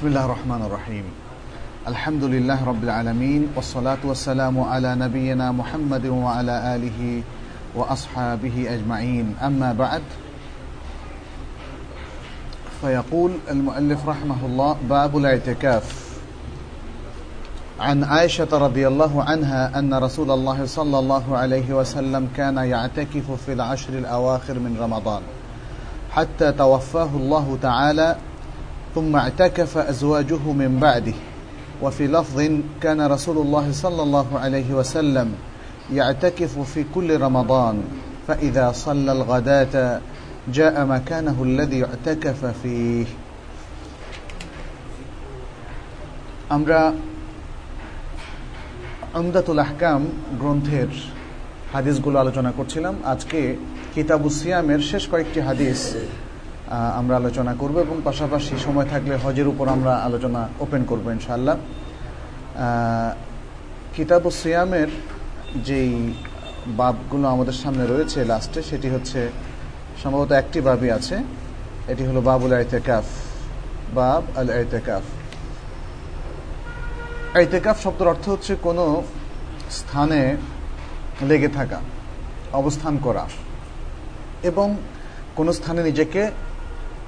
بسم الله الرحمن الرحيم. الحمد لله رب العالمين والصلاة والسلام على نبينا محمد وعلى آله وأصحابه أجمعين. أما بعد فيقول المؤلف رحمه الله باب الاعتكاف. عن عائشة رضي الله عنها أن رسول الله صلى الله عليه وسلم كان يعتكف في العشر الأواخر من رمضان حتى توفاه الله تعالى ثم اعتكف أزواجه من بعده وفي لفظ كان رسول الله صلى الله عليه وسلم يعتكف في كل رمضان فإذا صلى الغداة جاء مكانه الذي اعتكف فيه আমরা আমদাতুল আহকাম গ্রন্থের হাদিসগুলো আলোচনা করছিলাম আজকে কিতাবু সিয়ামের শেষ কয়েকটি হাদিস আমরা আলোচনা করব এবং পাশাপাশি সময় থাকলে হজের উপর আমরা আলোচনা ওপেন করব ইনশাআল্লাহ। ও সিয়ামের যেই বাবগুলো আমাদের সামনে রয়েছে লাস্টে সেটি হচ্ছে সম্ভবত একটি বাবই আছে। এটি হলো বাবুল আইতেকাফ বাব আল আইতেকাফ আইতেকাফ শব্দের অর্থ হচ্ছে কোনো স্থানে লেগে থাকা, অবস্থান করা। এবং কোনো স্থানে নিজেকে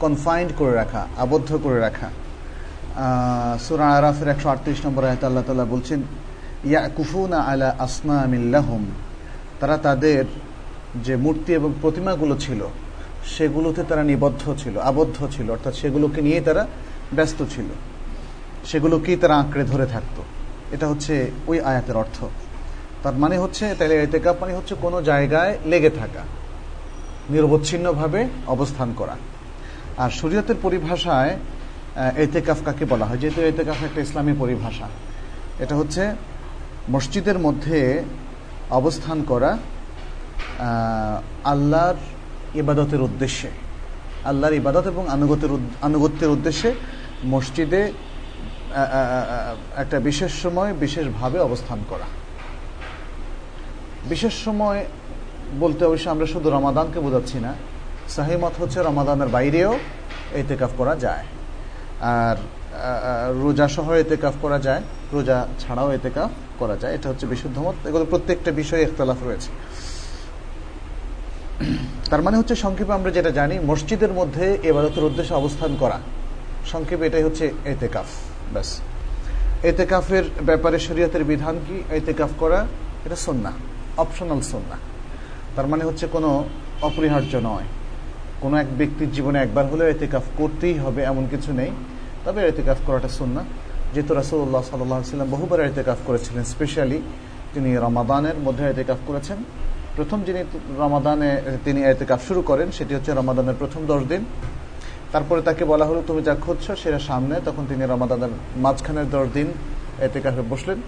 কনফাইন্ড করে রাখা, আবদ্ধ করে রাখা। সুরা আরাফের একশো আটত্রিশ নম্বর আয়ত আল্লাহ তালা বলছেন ইয়া কুফুনা আলা আসনামিল্লাহম তারা তাদের যে মূর্তি এবং প্রতিমাগুলো ছিল, সেগুলোতে তারা নিবদ্ধ ছিল, আবদ্ধ ছিল, অর্থাৎ সেগুলোকে নিয়ে তারা ব্যস্ত ছিল। সেগুলোকেই তারা আঁকড়ে ধরে থাকত। এটা হচ্ছে ওই আয়াতের অর্থ। তার মানে হচ্ছে তাহলে এতেকাপ মানে হচ্ছে কোনো জায়গায় লেগে থাকা, নিরবচ্ছিন্নভাবে অবস্থান করা। আর শরীয়তের পরিভাষায় এতেকাফ কাকে বলা হয়? যেহেতু এতেকাফ একটা ইসলামী পরিভাষা, এটা হচ্ছে মসজিদের মধ্যে অবস্থান করা আল্লাহর ইবাদতের উদ্দেশ্যে, আল্লাহর ইবাদত এবং আনুগতের আনুগত্যের উদ্দেশ্যে মসজিদে একটা বিশেষ সময় বিশেষভাবে অবস্থান করা। বিশেষ সময় বলতে অবশ্য আমরা শুধু রমাদানকে বোঝাচ্ছি না সাহিমত হচ্ছে রমাদানের বাইরেও এতেকাফ করা যায়। আর রোজা সহ এতেকাফ করা যায়, রোজা ছাড়াও এতেকাফ করা যায়। এটা হচ্ছে বিশুদ্ধ মত। এগুলো প্রত্যেকটা বিষয়ে ইখতলাফ রয়েছে। তার মানে হচ্ছে সংক্ষেপে আমরা যেটা জানি, মসজিদের মধ্যে এবাদতের উদ্দেশ্যে অবস্থান করা। সংক্ষেপে এটাই হচ্ছে এতেকাফ, ব্যাস। এতেকাফের ব্যাপারে শরীয়তের বিধান কি? এতেকাফ করা, এটা সন্না অপশনাল সন্না তার মানে হচ্ছে কোনো অপরিহার্য নয়। কোনো এক ব্যক্তির জীবনে একবার হলেও এতেকাফ করতেই হবে, এমন কিছু নেই। তবে এতেকাফ করাটা সন্না যেহেতু রাসুল্লাহ সাল্লাম বহুবার এতেকাফ করেছিলেন, স্পেশালি তিনি রমাদানের মধ্যে এতেকাফ করেছেন। প্রথম যিনি রমাদানে তিনি এতেকাফ শুরু করেন, সেটি হচ্ছে রমাদানের প্রথম দশ দিন। তারপরে তাকে বলা হলো, তুমি যা খুঁজছো সেটা সামনে। তখন তিনি রমাদানের মাঝখানের দশ দিন এতেকাফে বসলেন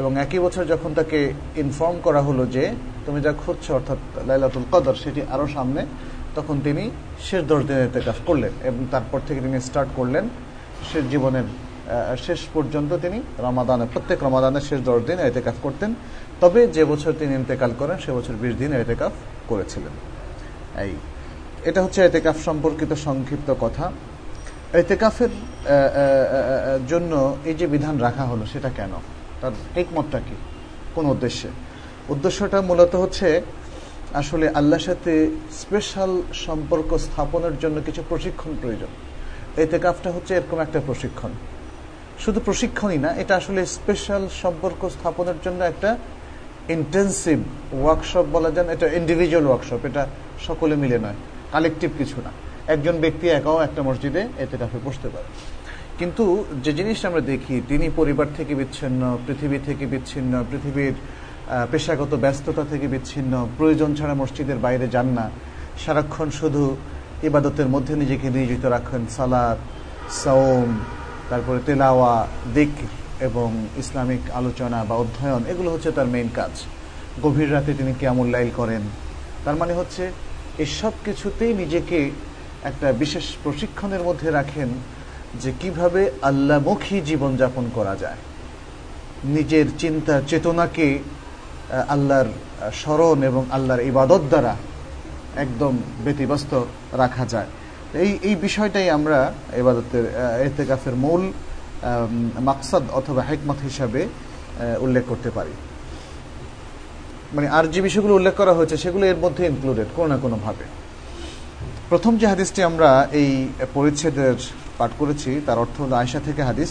এবং একই বছর যখন তাকে ইনফর্ম করা হলো যে, তুমি যা খুঁজছো অর্থাৎ লাইলাতুল কদর, সেটি আরও সামনে। তখন তিনি শেষ দশ দিন এতেকাফ করলেন এবং তারপর থেকে তিনি স্টার্ট করলেন শেষ জীবনের শেষ পর্যন্ত তিনি রমাদানে, প্রত্যেক রমাদানের শেষ দশ দিন এতেকাফ করতেন। তবে যে বছর তিনি ইন্তেকাল করেন, সে বছর বিশ দিন এতেকাফ করেছিলেন। এই, এটা হচ্ছে এতেকাফ সম্পর্কিত সংক্ষিপ্ত কথা। এতেকাফের জন্য এই যে বিধান রাখা হলো, সেটা কেন? তার একমতটা কি? কোন উদ্দেশ্যে? উদ্দেশ্যটা মূলত হচ্ছে আসলে আল্লাহর সাথে স্পেশাল সম্পর্ক স্থাপনের জন্য কিছু প্রশিক্ষণ প্রয়োজন। এতেকাফটা হচ্ছে এরকম একটা প্রশিক্ষণ। শুধু প্রশিক্ষণই না, এটা আসলে স্পেশাল সম্পর্ক স্থাপনের জন্য একটা ইন্টেন্সিভ ওয়ার্কশপ বলা যান এটা ইন্ডিভিজুয়াল ওয়ার্কশপ এটা সকলে মিলে নয় কালেকটিভ কিছু না। একজন ব্যক্তি একাও একটা মসজিদে এতে কাফে বসতে পারে। কিন্তু যে জিনিসটা আমরা দেখি, তিনি পরিবার থেকে বিচ্ছিন্ন, পৃথিবী থেকে বিচ্ছিন্ন, পৃথিবীর পেশাগত ব্যস্ততা থেকে বিচ্ছিন্ন, প্রয়োজন ছাড়া মসজিদের বাইরে যান না। সারাক্ষণ শুধু ইবাদতের মধ্যে নিজেকে নিয়োজিত রাখেন। সালাদ সৌম তারপরে তেলাওয়া দিক এবং ইসলামিক আলোচনা বা অধ্যয়ন, এগুলো হচ্ছে তার মেইন কাজ। গভীর রাতে তিনি কেমন লাইল করেন। তার মানে হচ্ছে, এসব কিছুতেই নিজেকে একটা বিশেষ প্রশিক্ষণের মধ্যে রাখেন যে কীভাবে আল্লামুখী জীবনযাপন করা যায়। নিজের চিন্তা চেতনাকে আল্লাহর স্মরণ এবং আল্লাহর ইবাদত দ্বারা একদম ব্যতিব্যস্ত রাখা যায়। এই এই বিষয়টাই আমরা এবাদতের এতেকাফের মূল মাকসাদ অথবা হেকমত হিসাবে উল্লেখ করতে পারি। মানে আর যে বিষয়গুলো উল্লেখ করা হয়েছে সেগুলো এর মধ্যে ইনক্লুডেড কোনো না কোনোভাবে। প্রথম যে হাদিসটি আমরা এই পরিচ্ছেদের পাঠ করেছি, তার অর্থ হল আয়সা থেকে হাদিস।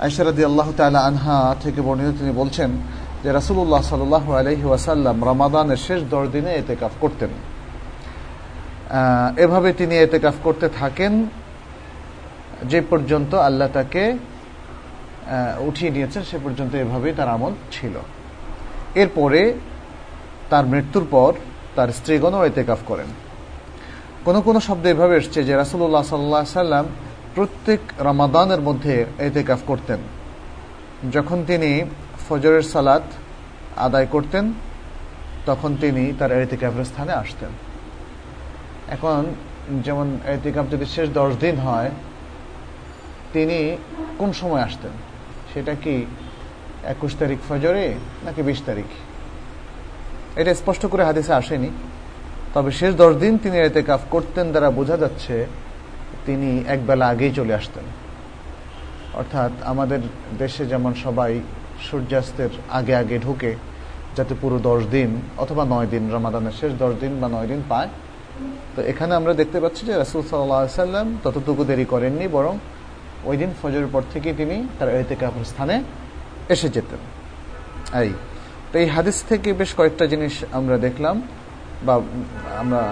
আয়সা রাদি আল্লাহ তালা আনহা থেকে বর্ণিত তিনি বলছেন যে রাসুল্লাহ সাল আলহি ওয়াসাল্লাম রমাদানের শেষ দশ দিনে এতে কাফ করতেন এভাবে তিনি এতে কাফ করতে থাকেন, যে পর্যন্ত আল্লাহ তাকে উঠিয়ে নিয়েছেন, সে পর্যন্ত এভাবেই তার আমল ছিল। এরপরে তার মৃত্যুর পর তার স্ত্রীগণও এতেকাফ করেন। কোনো কোনো শব্দ এভাবে এসছে যে রাসুল্লাহ সাল্লাহ সাল্লাম প্রত্যেক রমাদানের মধ্যে এতেকাফ করতেন। যখন তিনি ফজরের সালাত আদায় করতেন, তখন তিনি তার এতেকাফের স্থানে আসতেন। এখন যেমন এতেকাফ যদি শেষ দশ দিন হয়, তিনি কোন সময় আসতেন? সেটা কি একুশ তারিখ ফজরে নাকি বিশ তারিখ? এটা স্পষ্ট করে হাদিসে আসেনি। তবে শেষ দশ দিন তিনি এতে কাফ করতেন দ্বারা বোঝা যাচ্ছে তিনি একবেলা আগেই চলে আসতেন। অর্থাৎ আমাদের দেশে যেমন সবাই সূর্যাস্তের আগে আগে ঢুকে যাতে পুরো দশ দিন অথবা নয় দিন, রমাদানের শেষ দশ দিন বা নয় দিন পায়। তো এখানে আমরা দেখতে পাচ্ছি যে রাসুল সাল্লাম ততটুকু দেরি করেননি, বরং ওই দিন ফজরের পর থেকে তিনি তার এতেকাফের স্থানে এসে যেতেন। এই, তো এই হাদিস থেকে বেশ কয়েকটা জিনিস আমরা দেখলাম বা আমরা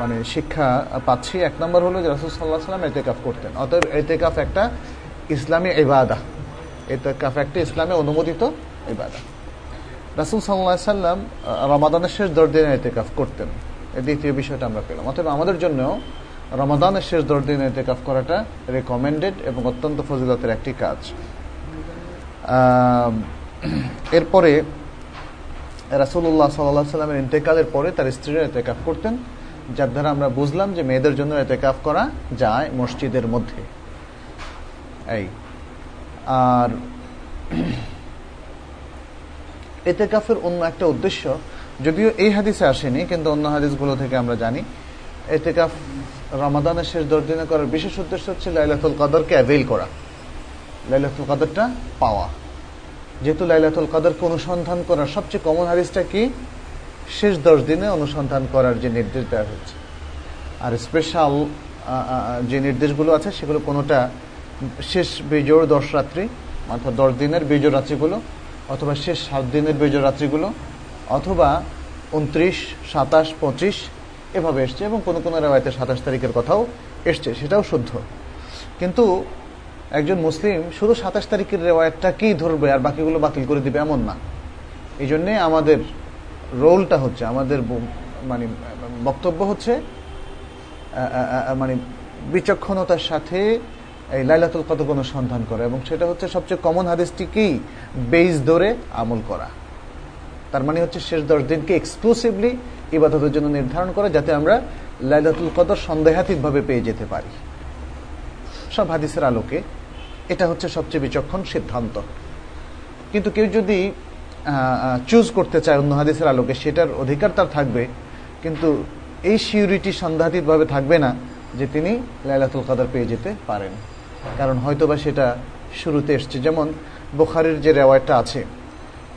মানে শিক্ষা পাচ্ছি। এক নম্বর হলো যে রাসুল সাল্লাহ সাল্লাম এতেকাফ করতেন, অতএব এতেকাফ একটা ইসলামী এতেকাফ একটা ইসলামে অনুমোদিত এবাদা রাসুল সাল্লাহ সাল্লাম রমাদানের শেষ দশ এতেকাফ করতেন। দ্বিতীয় বিষয়টা আমরা পেলাম। অতএব আমাদের জন্য রমাদানের শেষ দশ এতেকাফ করাটা রেকমেন্ডেড এবং অত্যন্ত ফজিলতের একটি কাজ। এরপরে রাসুল্লাহ সাল্লাহ সাল্লামের ইন্তেকালের পরে তার স্ত্রীরা এতেকাফ করতেন, যার দ্বারা আমরা বুঝলাম যে মেয়েদের জন্য এতেকাফ করা যায় মসজিদের মধ্যে। এই আর এতে কাফের অন্য একটা উদ্দেশ্য। যদিও এই হাদিসে আসেনি, কিন্তু অন্য হাদিসগুলো থেকে আমরা জানি। এতেকাফ রমাদানের শেষ দশ দিনে করার বিশেষ উদ্দেশ্য হচ্ছে লাইলাতুল কাদরকে অ্যাভেল করা। লাইলাতুল কাদরটা পাওয়া। যেহেতু লাইলাতুল কাদরকে অনুসন্ধান করার সবচেয়ে কমন হাদিসটা কি? শেষ দশ দিনে অনুসন্ধান করার যে নির্দেশ দেওয়া হচ্ছে। আর স্পেশাল যে নির্দেশগুলো আছে, সেগুলো কোনোটা শেষ বিজোড় দশ রাত্রি, অর্থাৎ দশ দিনের বিজোড় রাত্রিগুলো, অথবা শেষ সাত দিনের বিজোড় রাত্রিগুলো, অথবা উনত্রিশ, সাতাশ, পঁচিশ, এভাবে এসছে এবং কোনো কোনো রেওয়ায়তে সাতাশ তারিখের কথাও এসছে, সেটাও শুদ্ধ। কিন্তু একজন মুসলিম শুধু সাতাশ তারিখের রেওয়ায়তটা কি ধরবে আর বাকিগুলো বাতিল করে দিবে এমন না। এই জন্যে আমাদের রোলটা হচ্ছে, আমাদের মানে বক্তব্য হচ্ছে মানে বিচক্ষণতার সাথে এই লাইলাতুল কদর অনুসন্ধান করা, এবং সেটা হচ্ছে সবচেয়ে কমন হাদিসটিকেই বেইজ ধরে আমল করা। তার মানে হচ্ছে শেষ দশ দিনকে এক্সক্লুসিভলি ইবাদতের জন্য নির্ধারণ করা, যাতে আমরা লাইলাতুল কদর সন্দেহাতীতভাবে পেয়ে যেতে পারি। সব হাদিসের আলোকে এটা হচ্ছে সবচেয়ে বিচক্ষণ সিদ্ধান্ত। কিন্তু কেউ যদি চুজ করতে চায় অন্য হাদিসের আলোকে, সেটার অধিকার তার থাকবে। কিন্তু এই সিউরিটি সন্দেহাতীতভাবে থাকবে না যে তিনি লাইলাতুল কাদার পেয়ে যেতে পারেন। কারণ হয়তোবা সেটা শুরুতে এসছে। যেমন বোখারের যে রেওয়ায়টা আছে,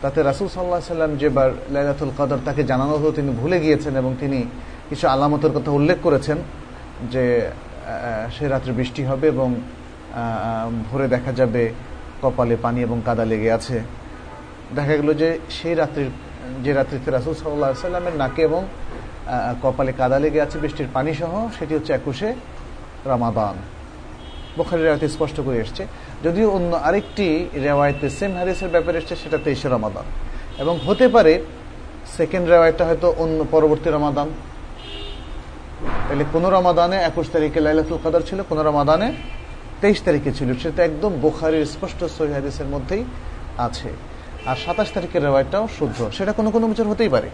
তাতে রাসুল সাল্লাহ সাল্লাম যেবার লাইলাতুল কাদর তাকে জানানো হতো তিনি ভুলে গিয়েছেন এবং তিনি কিছু আলামতের কথা উল্লেখ করেছেন যে সে রাত্রে বৃষ্টি হবে এবং ভোরে দেখা যাবে কপালে পানি এবং কাদা লেগে আছে। দেখা গেল যে সেই রাত্রির, যে রাত্রিতে রাসুল সাল্লাহ সাল্লামের নাকে এবং কপালে কাদা লেগে আছে বৃষ্টির পানি সহ সেটি হচ্ছে একুশে রামাদান। বোখারি রেওয়ায়তে স্পষ্ট করে এসছে, যদিও অন্য আরেকটি রেওয়ায়তে সেম হারিসের ব্যাপারে এসছে সেটা তেইশে রমাদান। এবং হতে পারে সেকেন্ড রেওয়ায়তটা হয়তো অন্য পরবর্তী রমাদান। তাহলে কোনো রমাদানে একুশ তারিখে লাইলাতুল কাদার ছিল, কোনো রমাদানে তেইশ তারিখে ছিল, সেটা একদম বোখারির স্পষ্ট সহি হাদিসের মধ্যেই আছে। আর সাতাশ তারিখের রেওয়ায়টাও শুদ্ধ, সেটা কোনো কোনো বছর হতেই পারে।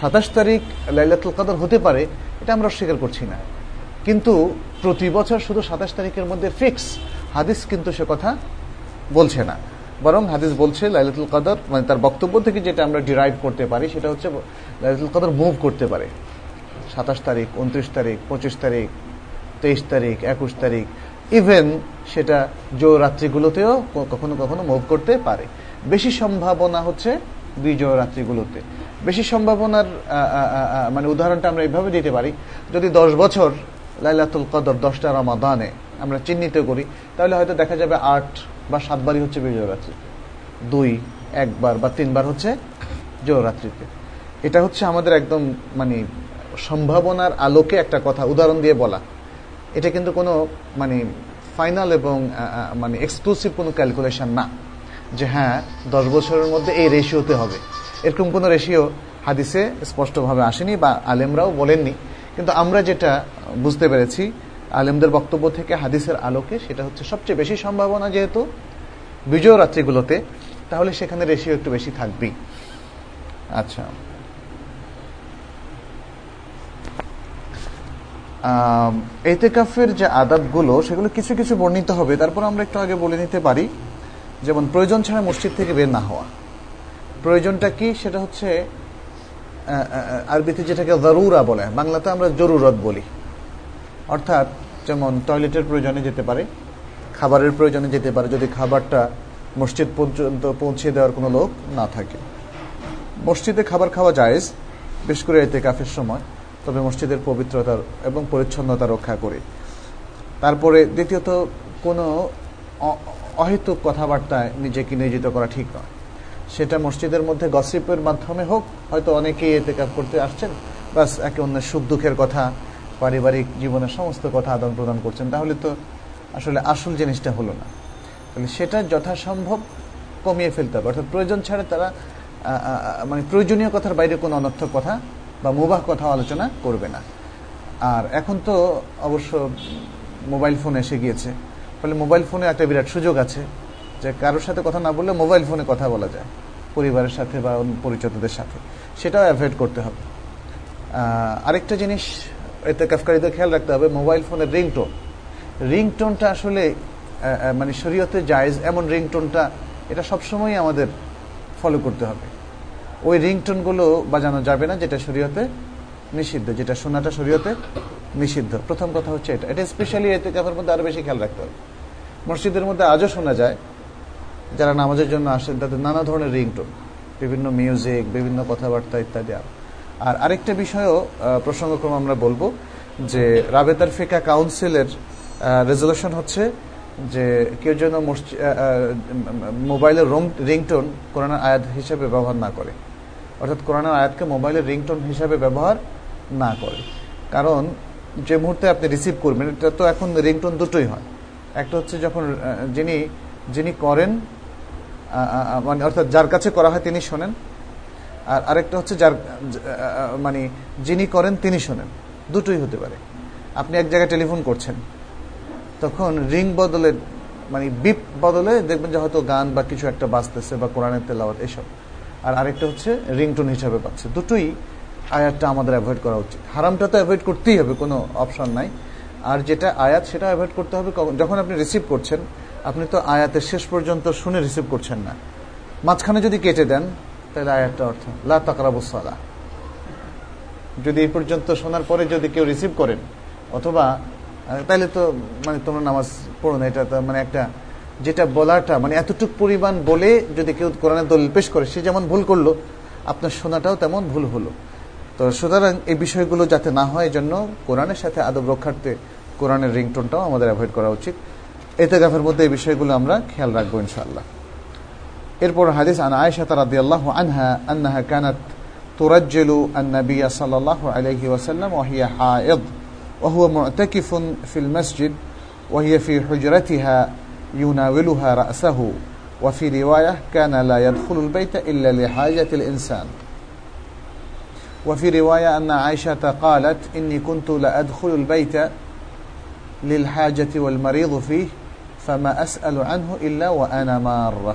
সাতাশ তারিখ লাইলাতুল কাদর হতে পারে, এটা আমরা অস্বীকার করছি না। কিন্তু প্রতি বছর শুধু সাতাশ তারিখের মধ্যে ফিক্স হাদিস কিন্তু সে কথা বলছে না। বরং হাদিস বলছে লাইলাতুল কাদর মানে তার বক্তব্য থেকে যেটা আমরা ডিরাইভ করতে পারি সেটা হচ্ছে লাইলাতুল কাদর মুভ করতে পারে। সাতাশ তারিখ, উনত্রিশ তারিখ, পঁচিশ তারিখ, তেইশ তারিখ, একুশ তারিখ ইভেন সেটা রাত্রিগুলোতেও কখনো কখনো মুভ করতে পারে। বেশি সম্ভাবনা হচ্ছে বিজয় রাত্রিগুলোতে। বেশি সম্ভাবনার মানে উদাহরণটা আমরা এইভাবে দিতে পারি, যদি দশ বছর লাইলাতুল কদর দশটা রমাদানে আমরা চিহ্নিত করি, তাহলে হয়তো দেখা যাবে আট বা সাতবারই হচ্ছে বিজয় রাত্রিতে দুই, একবার বা তিনবার হচ্ছে জয়রাত্রিতে। এটা হচ্ছে আমাদের একদম মানে সম্ভাবনার আলোকে একটা কথা, উদাহরণ দিয়ে বলা। এটা কিন্তু কোনো মানে ফাইনাল এবং মানে এক্সক্লুসিভ কোনো ক্যালকুলেশন না যে হ্যাঁ দশ বছরের মধ্যে এই রেশিওতে হবে। এরকম কোনো রেশিও হাদিসে স্পষ্টভাবে আসেনি বা আলেমরাও বলেননি। কিন্তু আমরা যেটা বুঝতে পেরেছি, আলেমদের বক্তব্য থেকে হাদিসের আলোকে সেটা হচ্ছে সবচেয়ে বেশি সম্ভাবনা যেহেতু বিজয় রাত্রিগুলোতে, তাহলে সেখানে রেশিও একটু বেশি থাকবেই আচ্ছা। এতেকাফের যে আদাবগুলো, সেগুলো কিছু কিছু বর্ণিত হবে। তারপর আমরা একটু আগে বলে নিতে পারি, যেমন প্রয়োজন ছাড়া মসজিদ থেকে বের না হওয়া। প্রয়োজনটা কি? সেটা হচ্ছে আরবিতে যেটাকে জরুরা বলে, বাংলাতে আমরা জরুরত বলি। অর্থাৎ যেমন টয়লেটের প্রয়োজনে যেতে পারে, খাবারের প্রয়োজনে যেতে পারে, যদি খাবারটা মসজিদ পর্যন্ত পৌঁছে দেওয়ার কোনো লোক না থাকে। মসজিদে খাবার খাওয়া জায়েজ বেশ করে এতে কাফের সময়, তবে মসজিদের পবিত্রতার এবং পরিচ্ছন্নতা রক্ষা করে। তারপরে দ্বিতীয়ত কোনো অহেতুক কথাবার্তায় নিজেকে নিয়োজিত করা ঠিক নয়। সেটা মসজিদের মধ্যে গসিপের মাধ্যমে হোক, হয়তো অনেকেই এতে কাপ করতে আসছেন। বাস, একে অন্যের সুখ দুঃখের কথা, পারিবারিক জীবনের সমস্ত কথা আদান প্রদান করছেন। তাহলে তো আসলে আসল জিনিসটা হলো না। তাহলে সেটা যথাসম্ভব কমিয়ে ফেলতে হবে। অর্থাৎ প্রয়োজন ছাড়া তারা মানে প্রয়োজনীয় কথার বাইরে কোনো অনর্থক কথা বা মুবাহ কথা আলোচনা করবে না। আর এখন তো অবশ্য মোবাইল ফোন এসে গিয়েছে। ফলে মোবাইল ফোনে একটা বিরাট সুযোগ আছে। যে কারোর সাথে কথা না বললে মোবাইল ফোনে কথা বলা যায়, পরিবারের সাথে বা পরিচিতদের সাথে। সেটাও অ্যাভয়েড করতে হবে। আরেকটা জিনিস, এতে কাফকারীদের খেয়াল রাখতে হবে মোবাইল ফোনের রিংটোন রিংটোনটা আসলে মানে শরীয়তে জায়েজ এমন রিংটোনটা এটা সবসময় আমাদের ফলো করতে হবে। ওই রিংটোনগুলো বাজানো যাবে না, যেটা শরীয়তে নিষিদ্ধ, যেটা শোনাটা শরীয়তে নিষিদ্ধ। প্রথম কথা হচ্ছে এটা। এটা স্পেশালি এতে কাপের মধ্যে আরও বেশি খেয়াল রাখতে হবে। মসজিদের মধ্যে আজও শোনা যায় যারা নামাজের জন্য আসেন, তাদের নানা ধরনের রিংটোন, বিভিন্ন মিউজিক, বিভিন্ন কথাবার্তা ইত্যাদি আর। আরেকটা বিষয়ও প্রসঙ্গক্রম আমরা বলব যে রাবেতার ফিকা কাউন্সিলের রেজলিউশন হচ্ছে যে কেউ যেন মোবাইলের রিংটোন কোরআনের আয়াত হিসেবে ব্যবহার না করে। অর্থাৎ কোরআনের আয়াতকে মোবাইলের রিংটোন হিসাবে ব্যবহার না করে। কারণ যে মুহূর্তে আপনি রিসিভ করবেন, এটা তো এখন রিংটোন দুটোই হয়। একটা হচ্ছে যখন যিনি যিনি করেন মানে অর্থাৎ যার কাছে করা হয় তিনি শোনেন। আর আরেকটা হচ্ছে যার মানে যিনি করেন তিনি শোনেন। দুটোই হতে পারে। আপনি এক জায়গায় টেলিফোন করছেন, তখন রিং বদলে মানে বিপ বদলে দেখবেন যে হয়তো গান বা কিছু একটা বাজতেছে বা কোরআনের তেলাওয়াত, এসব। আর আরেকটা হচ্ছে রিংটোন হিসাবে পাচ্ছে। দুটোই আয়াতটা আমাদের অ্যাভয়েড করা উচিত। হারামটা তো অ্যাভয়েড করতেই হবে, কোনো অপশন নাই। আর যেটা আয়াত, সেটা অ্যাভয়েড করতে হবে যখন আপনি রিসিভ করছেন আপনি তো আয়াতের শেষ পর্যন্ত শুনে রিসিভ করছেন না। মাঝখানে যদি কেটে দেন, তাহলে আয়াতটা অর্থ, লা তাকরাবুসালা যদি এই পর্যন্ত শোনার পরে যদি কেউ রিসিভ করেন, অথবা তাহলে তো মানে তোমরা নামাজ পড়ো না, এটা মানে একটা, যেটা বলাটা মানে এতটুক পরিমাণ বলে যদি কেউ কোরআনের দলিল পেশ করে, সে যেমন ভুল করল, আপনার শোনাটাও তেমন ভুল হলো। তো সুতরাং এই বিষয়গুলো যাতে না হয় জন্য কোরআনের সাথে আদব রক্ষার্থে কোরআনের রিংটোনটাও আমাদের অ্যাভয়েড করা উচিত। এতে গাফের মধ্যে এই বিষয়গুলো আমরা খেয়াল রাখবো ইনশাআল্লাহ এরপর হাদিস আন আয়েশা রাদিয়াল্লাহু আনহা আন্নাহা কানাত ترجل النبي صلى الله عليه وسلم وهي حائض وهو معتكف في المسجد وهي في حجرتها يناولها رأسه وفي رواية كان لا يدخل البيت إلا لحاجة الإنسان وفي رواية أن عائشة قالت إني كنت لأدخل البيت للحاجة والمريض فيه ফামা আসআলু আনহু ইল্লা ওয়া আনা মাররা।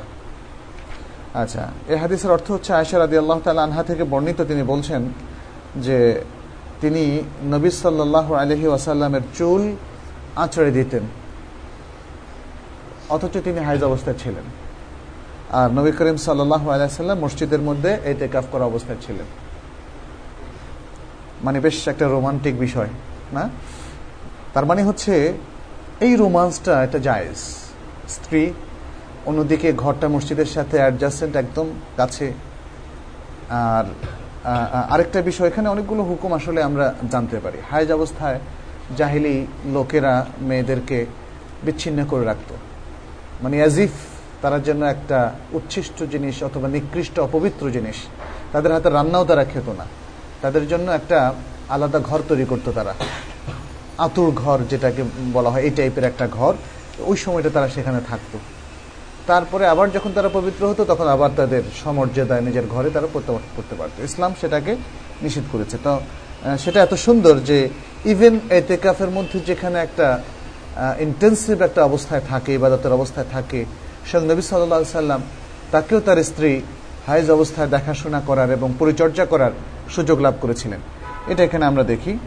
আচ্ছা এই হাদিসের অর্থ হচ্ছে আয়েশা আল্লাহ তালা আনহা থেকে বর্ণিত তিনি বলছেন যে তিনি নবী সাল্লাল্লাহু আলাইহি ওয়াসাল্লামের চুল আঁচড়ে দিতেন, অথচ তিনি হাইজ অবস্থায় ছিলেন। আর নবী করিম সাল্লাল্লাহু আলাইহিসাল্লাম মসজিদের মধ্যে এই টেকআফ করা অবস্থায় ছিলেন। মানে বেশ একটা রোমান্টিক বিষয়, না? তার মানে হচ্ছে এই রোমান্সটা এটা জায়েজ। স্ত্রী অন্যদিকে ঘরটা মসজিদের সাথে অ্যাডজাস্টেন্ট একদম কাছে। আর আরেকটা বিষয়, এখানে অনেকগুলো হুকুম আসলে আমরা জানতে পারি। হায়জ অবস্থায় জাহিলি লোকেরা মেয়েদেরকে বিচ্ছিন্ন করে রাখত। মানে অ্যাজিফ তারা যেন একটা উচ্ছিষ্ট জিনিস অথবা নিকৃষ্ট অপবিত্র জিনিস, তাদের হাতে রান্নাও তারা খেত না। তাদের জন্য একটা আলাদা ঘর তৈরি করতো তারা। আতুর ঘর যেটাকে বলা হয়, এই টাইপের একটা ঘর, ওই সময়টা তারা সেখানে থাকতো। তারপরে আবার যখন তারা পবিত্র হতো, তখন আবার তাদের সমর্যাদায় নিজের ঘরে তারা প্রত্যাবর্তন করতে পারতো। ইসলাম সেটাকে নিষেধ করেছে। তো সেটা এত সুন্দর যে ইভেন এতেকাফের মধ্যে যেখানে একটা ইন্টেন্সিভ একটা অবস্থায় থাকে, ইবাদতের অবস্থায় থাকে স্বয়ং নবী সাল্লা সাল্লাম তাকেও তার স্ত্রী হাইজ অবস্থায় দেখাশোনা করার এবং পরিচর্যা করার সুযোগ লাভ করেছিলেন। এটা এখানে আমরা দেখি।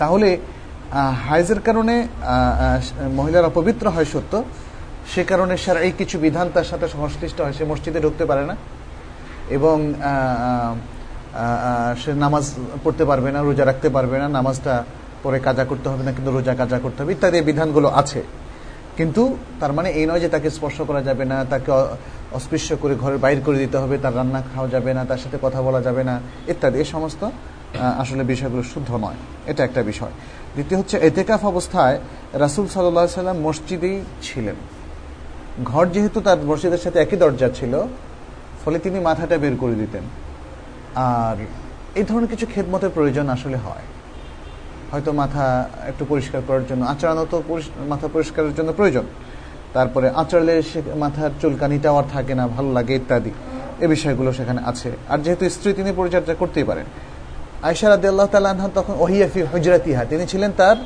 তাহলে হাইজের কারণে মহিলারা অপবিত্র হয় সত্য, সে কারণে সার এই কিছু বিধান তার সাথে সংশ্লিষ্ট হয়, সে মসজিদে ঢুকতে পারে না, এবং সে নামাজ পড়তে পারবে না, রোজা রাখতে পারবে না, নামাজটা পরে কাজা করতে হবে না, কিন্তু রোজা কাজা করতে হবে, ইত্যাদি বিধানগুলো আছে। কিন্তু তার মানে এই নয় যে তাকে স্পর্শ করা যাবে না, তাকে অস্পৃশ্য করে ঘরের বাইর করে দিতে হবে, তার রান্না খাওয়া যাবে না, তার সাথে কথা বলা যাবে না, ইত্যাদি, এই সমস্ত আসলে বিষয়গুলো শুদ্ধ নয়। এটা একটা বিষয়। দ্বিতীয় হচ্ছে, এতেকাফ অবস্থায় রাসুল সাল্লাহ সাল্লাম মসজিদেই ছিলেন। ঘর যেহেতু তার মসজিদের সাথে একই দরজা ছিল, ফলে তিনি মাথাটা বের করে দিতেন। আর এই ধরনের কিছু খেদমতের প্রয়োজন আসলে হয়। হয়তো মাথা একটু পরিষ্কার করার জন্য আচরণত মাথা পরিষ্কারের জন্য প্রয়োজন। তারপরে আচরলে সে মাথার চুলকানিটাও আর থাকে না, ভালো লাগে ইত্যাদি। এ বিষয়গুলো সেখানে আছে। আর যেহেতু স্ত্রী, তিনি পরিচর্যা করতেই পারেন। আয়সার আদি তখন ওহিয়াফি হুজরাতিহা। তিনি ছিলেন তার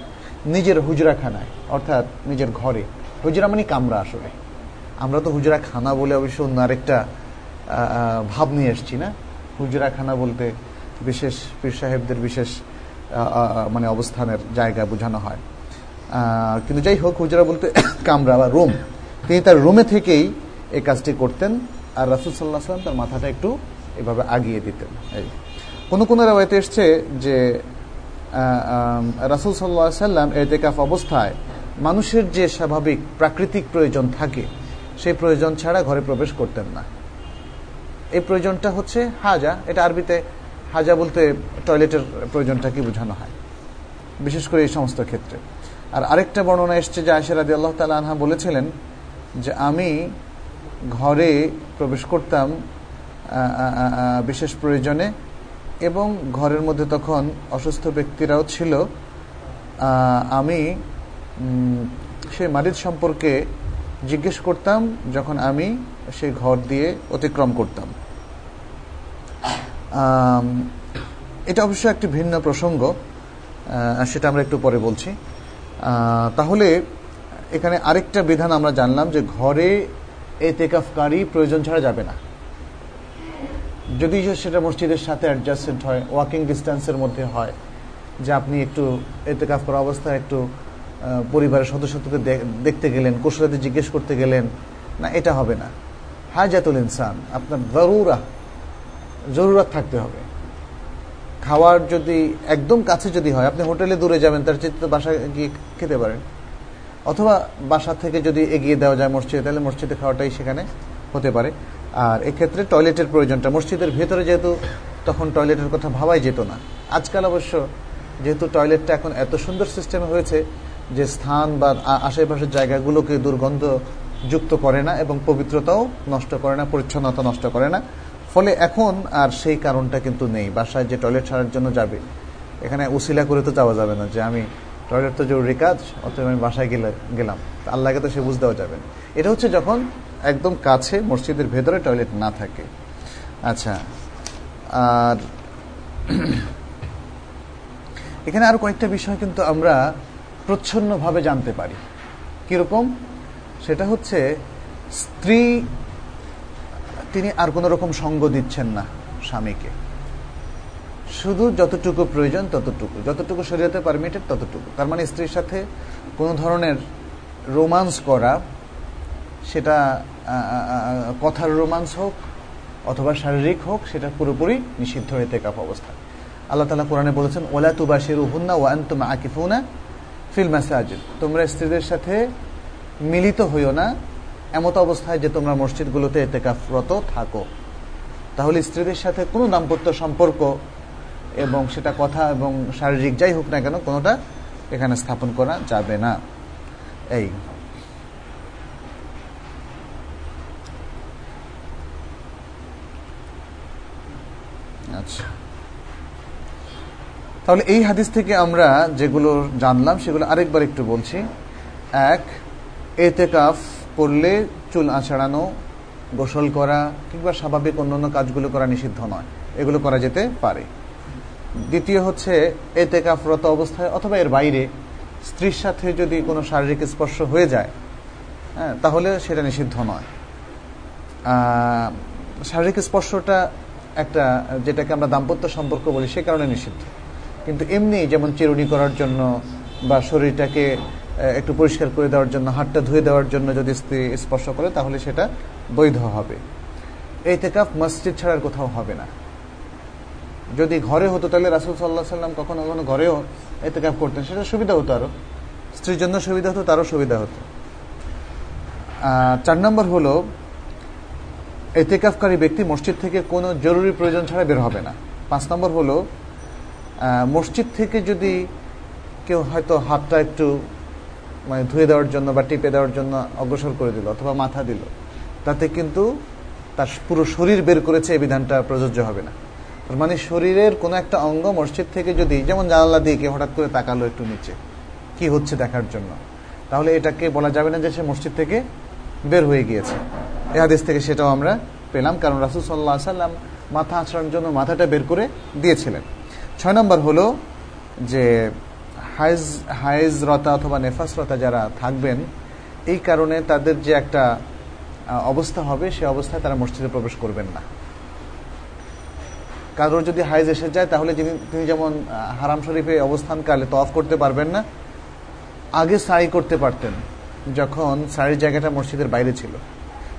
নিজের হুজরাখানায়, অর্থাৎ নিজের ঘরে। হুজরা মানে কামরা আসলে। আমরা তো হুজরা খানা বলে অবশ্য অন্য আরেকটা ভাব নিয়ে এসছি না? হুজরা খানা বলতে বিশেষ পীর সাহেবদের বিশেষ মানে অবস্থানের জায়গা বোঝানো হয়। কিন্তু যাই হোক, হুজরা বলতে কামরা বা রুম। তিনি তার রুমে থেকেই এই কাজটি করতেন আর রাসুল সাল্লাহ সাল্লাম তার মাথাটা একটু এভাবে আগিয়ে দিতেন। এই কোনো কোনো রেওয়ায়তে এসছে যে রাসুল সাল্লাহ সাল্লাম এতেকাফ অবস্থায় মানুষের যে স্বাভাবিক প্রাকৃতিক প্রয়োজন থাকে, সেই প্রয়োজন ছাড়া ঘরে প্রবেশ করতেন না। এই প্রয়োজনটা হচ্ছে হাজা। এটা আরবিতে হাজা বলতে টয়লেটের প্রয়োজনটাকে বোঝানো হয়? বিশেষ করে এই সমস্ত ক্ষেত্রে। আর আরেকটা বর্ণনা এসছে যে আয়সা রাদি আল্লাহ তালা আনহা বলেছিলেন যে, আমি ঘরে প্রবেশ করতাম বিশেষ প্রয়োজনে এবং ঘরের মধ্যে তখন অসুস্থ ব্যক্তিরাও ছিল। আমি সেই মারিদ সম্পর্কে জিজ্ঞেস করতাম যখন আমি সেই ঘর দিয়ে অতিক্রম করতাম। এটা অবশ্য একটি ভিন্ন প্রসঙ্গ সেটা আমরা একটু পরে বলছি। তাহলে এখানে আরেকটা বিধান আমরা জানলাম যে ঘরে এ এতেকাফকারী প্রয়োজন ছাড়া যাবে না। যদি সেটা মসজিদের সাথে অ্যাডজাস্টেন্ট হয় ওয়াকিং ডিস্টেন্সের মধ্যে হয়, যে আপনি একটু এতে কাজ করা অবস্থায় একটু পরিবারের সদস্যকে দেখতে গেলেন কুশলাতে জিজ্ঞেস করতে গেলেন, না, এটা হবে না। হাজাতুল ইনসান, আপনার জরুরা, জরুরত থাকতে হবে। খাওয়ার যদি, একদম কাছে যদি হয়, আপনি হোটেলে দূরে যাবেন, তার চেয়ে বাসায় গিয়ে খেতে পারেন। অথবা বাসা থেকে যদি এগিয়ে দেওয়া যায় মসজিদে, তাহলে মসজিদে খাওয়াটাই সেখানে হতে পারে। আর এক্ষেত্রে টয়লেটের প্রয়োজনটা। মসজিদের ভেতরে যেহেতু তখন টয়লেটের কথা ভাবাই যেত না। আজকাল অবশ্য যেহেতু টয়লেটটা এখন এত সুন্দর সিস্টেমে হয়েছে যে স্থান বা আশেপাশের জায়গাগুলোকে দুর্গন্ধ যুক্ত করে না এবং পবিত্রতাও নষ্ট করে না, পরিচ্ছন্নতা নষ্ট করে না। ফলে এখন আর সেই কারণটা কিন্তু নেই। বাসায় যে টয়লেট ছাড়ার জন্য যাবে, এখানে উসিলা করে তো যাওয়া যাবে না যে আমি টয়লেট তো জরুরি কাজ অথবা আমি বাসায় গেলে, গেলাম। আল্লাহকে তো সে বুঝতেও যাবে এটা হচ্ছে যখন একদম কাছে, মসজিদের ভেতরে টয়লেট না থাকে। আচ্ছা আর এখানে আরও কয়েকটা বিষয় কিন্তু আমরা প্রচ্ছন্নভাবে জানতে পারি। কীরকম? সেটা হচ্ছে, স্ত্রী, তিনি আর কোনো রকম সঙ্গ দিচ্ছেন না স্বামীকে। শুধু যতটুকু প্রয়োজন ততটুকু। যতটুকু শরীয়তে পারমিটেড ততটুকু। তার মানে স্ত্রীর সাথে কোনো ধরনের রোমান্স করা, সেটা কথার রোমান্স হোক অথবা শারীরিক হোক, সেটা পুরোপুরি নিষিদ্ধ হয়ে কাপ অবস্থা। আল্লাহ তালা কোরআনে বলেছেন ওলা তুবাসির হুন্না ওয়ান তুমা আকিফুনা ফিল মাসাজিদ। তোমরা স্ত্রীদের সাথে মিলিত হইও না, এমত অবস্থায় যে তোমরা মসজিদগুলোতে এতেকাফরত থাকো। তাহলে স্ত্রীদের সাথে কোনো দাম্পত্য সম্পর্ক এবং সেটা কথা এবং শারীরিক যাই হোক না কেন, কোনোটা এখানে স্থাপন করা যাবে না। এই। আচ্ছা তাহলে এই হাদিস থেকে আমরা যেগুলো জানলাম, সেগুলো আরেকবার একটু বলছি। এক, এতেকাফ করলে চুল আছড়ানো, গোসল করা কিংবা স্বাভাবিক অন্যান্য কাজগুলো করা নিষিদ্ধ নয়। এগুলো করা যেতে পারে। দ্বিতীয় হচ্ছে, এতেকাফরত অবস্থায় অথবা এর বাইরে স্ত্রীর সাথে যদি কোনো শারীরিক স্পর্শ হয়ে যায় হ্যাঁ তাহলে সেটা নিষিদ্ধ নয়। শারীরিক স্পর্শটা একটা, যেটাকে আমরা দাম্পত্য সম্পর্ক বলি, সে কারণে নিষিদ্ধ। কিন্তু এমনি যেমন চিরুনি করার জন্য বা শরীরটাকে একটু পরিষ্কার করে দেওয়ার জন্য, হাতটা ধুয়ে দেওয়ার জন্য যদি স্ত্রী স্পর্শ করে, তাহলে সেটা বৈধ হবে। এই তেকাফ মসজিদ ছাড়ার কোথাও হবে না। যদি ঘরে হতো, তাহলে রাসুল সাল্লাহ সাল্লাম কখনো কখনো ঘরেও এতেকাফ করতেন, সেটা সুবিধা হতো আরও। স্ত্রীর জন্য সুবিধা হতো, তারও সুবিধা হতো। চার নম্বর হলো এতেকাফকারী ব্যক্তি মসজিদ থেকে কোনো জরুরি প্রয়োজন ছাড়া বের হবে না। পাঁচ নম্বর হলো মসজিদ থেকে যদি কেউ হয়তো হাতটা একটু মানে ধুয়ে দেওয়ার জন্য বা টিপে দেওয়ার জন্য অগ্রসর করে দিল অথবা মাথা দিল, তাতে কিন্তু তার পুরো শরীর বের করেছে, এই বিধানটা প্রযোজ্য হবে না। তার মানে শরীরের কোনো একটা অঙ্গ মসজিদ থেকে যদি, যেমন জানালা দিয়ে কেউ হঠাৎ করে তাকালো একটু নিচে, কি হচ্ছে দেখার জন্য? তাহলে এটাকে বলা যাবে না যে সে মসজিদ থেকে বের হয়ে গিয়েছে। এ হাদিস থেকে সেটাও আমরা পেলাম, কারণ রাসুল সাল্লাহ সাল্লাম মাথা আছড়ানোর জন্য মাথাটা বের করে দিয়েছিলেন। ছয় নম্বর হলো যে হাইজ, হাইজরতা অথবা নেফাসরতা যারা থাকবেন, এই কারণে তাদের যে একটা অবস্থা হবে, সে অবস্থায় তারা মসজিদে প্রবেশ করবেন না। কারোর যদি হাইজ এসে যায়, তাহলে যিনি, তিনি যেমন হারাম শরীফে অবস্থানকালে তফ করতে পারবেন না, আগে সাই করতে পারতেন। যখন সারির জায়গাটা মসজিদের বাইরে ছিল।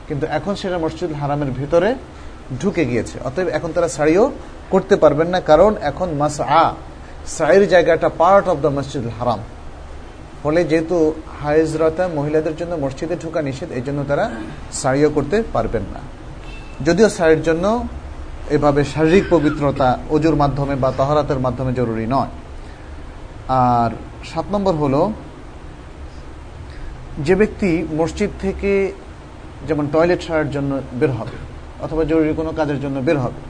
কিন্তু এখন সেটা মসজিদ হারামের ভিতরে ঢুকে গিয়েছে। অতএব এখন তারা সারিও করতে পারবেন না, কারণ এখন মাস আ সাইর জায়গাটা পার্ট অব দ্য মসজিদ হারাম। ফলে যেহেতু হাইজরতা মহিলাদের জন্য মসজিদে ঢুকা নিষেধ, এই জন্য তারা সারিও করতে পারবেন না। যদিও সারির জন্য এভাবে শারীরিক পবিত্রতা অজুর মাধ্যমে বা তহরাতের মাধ্যমে জরুরি নয়। আর সাত নম্বর হলো যে ব্যক্তি মসজিদ থেকে যেমন টয়লেট সারার জন্য বের হবে, অথবা জরুরি কোনো কাজের জন্য বের হবে,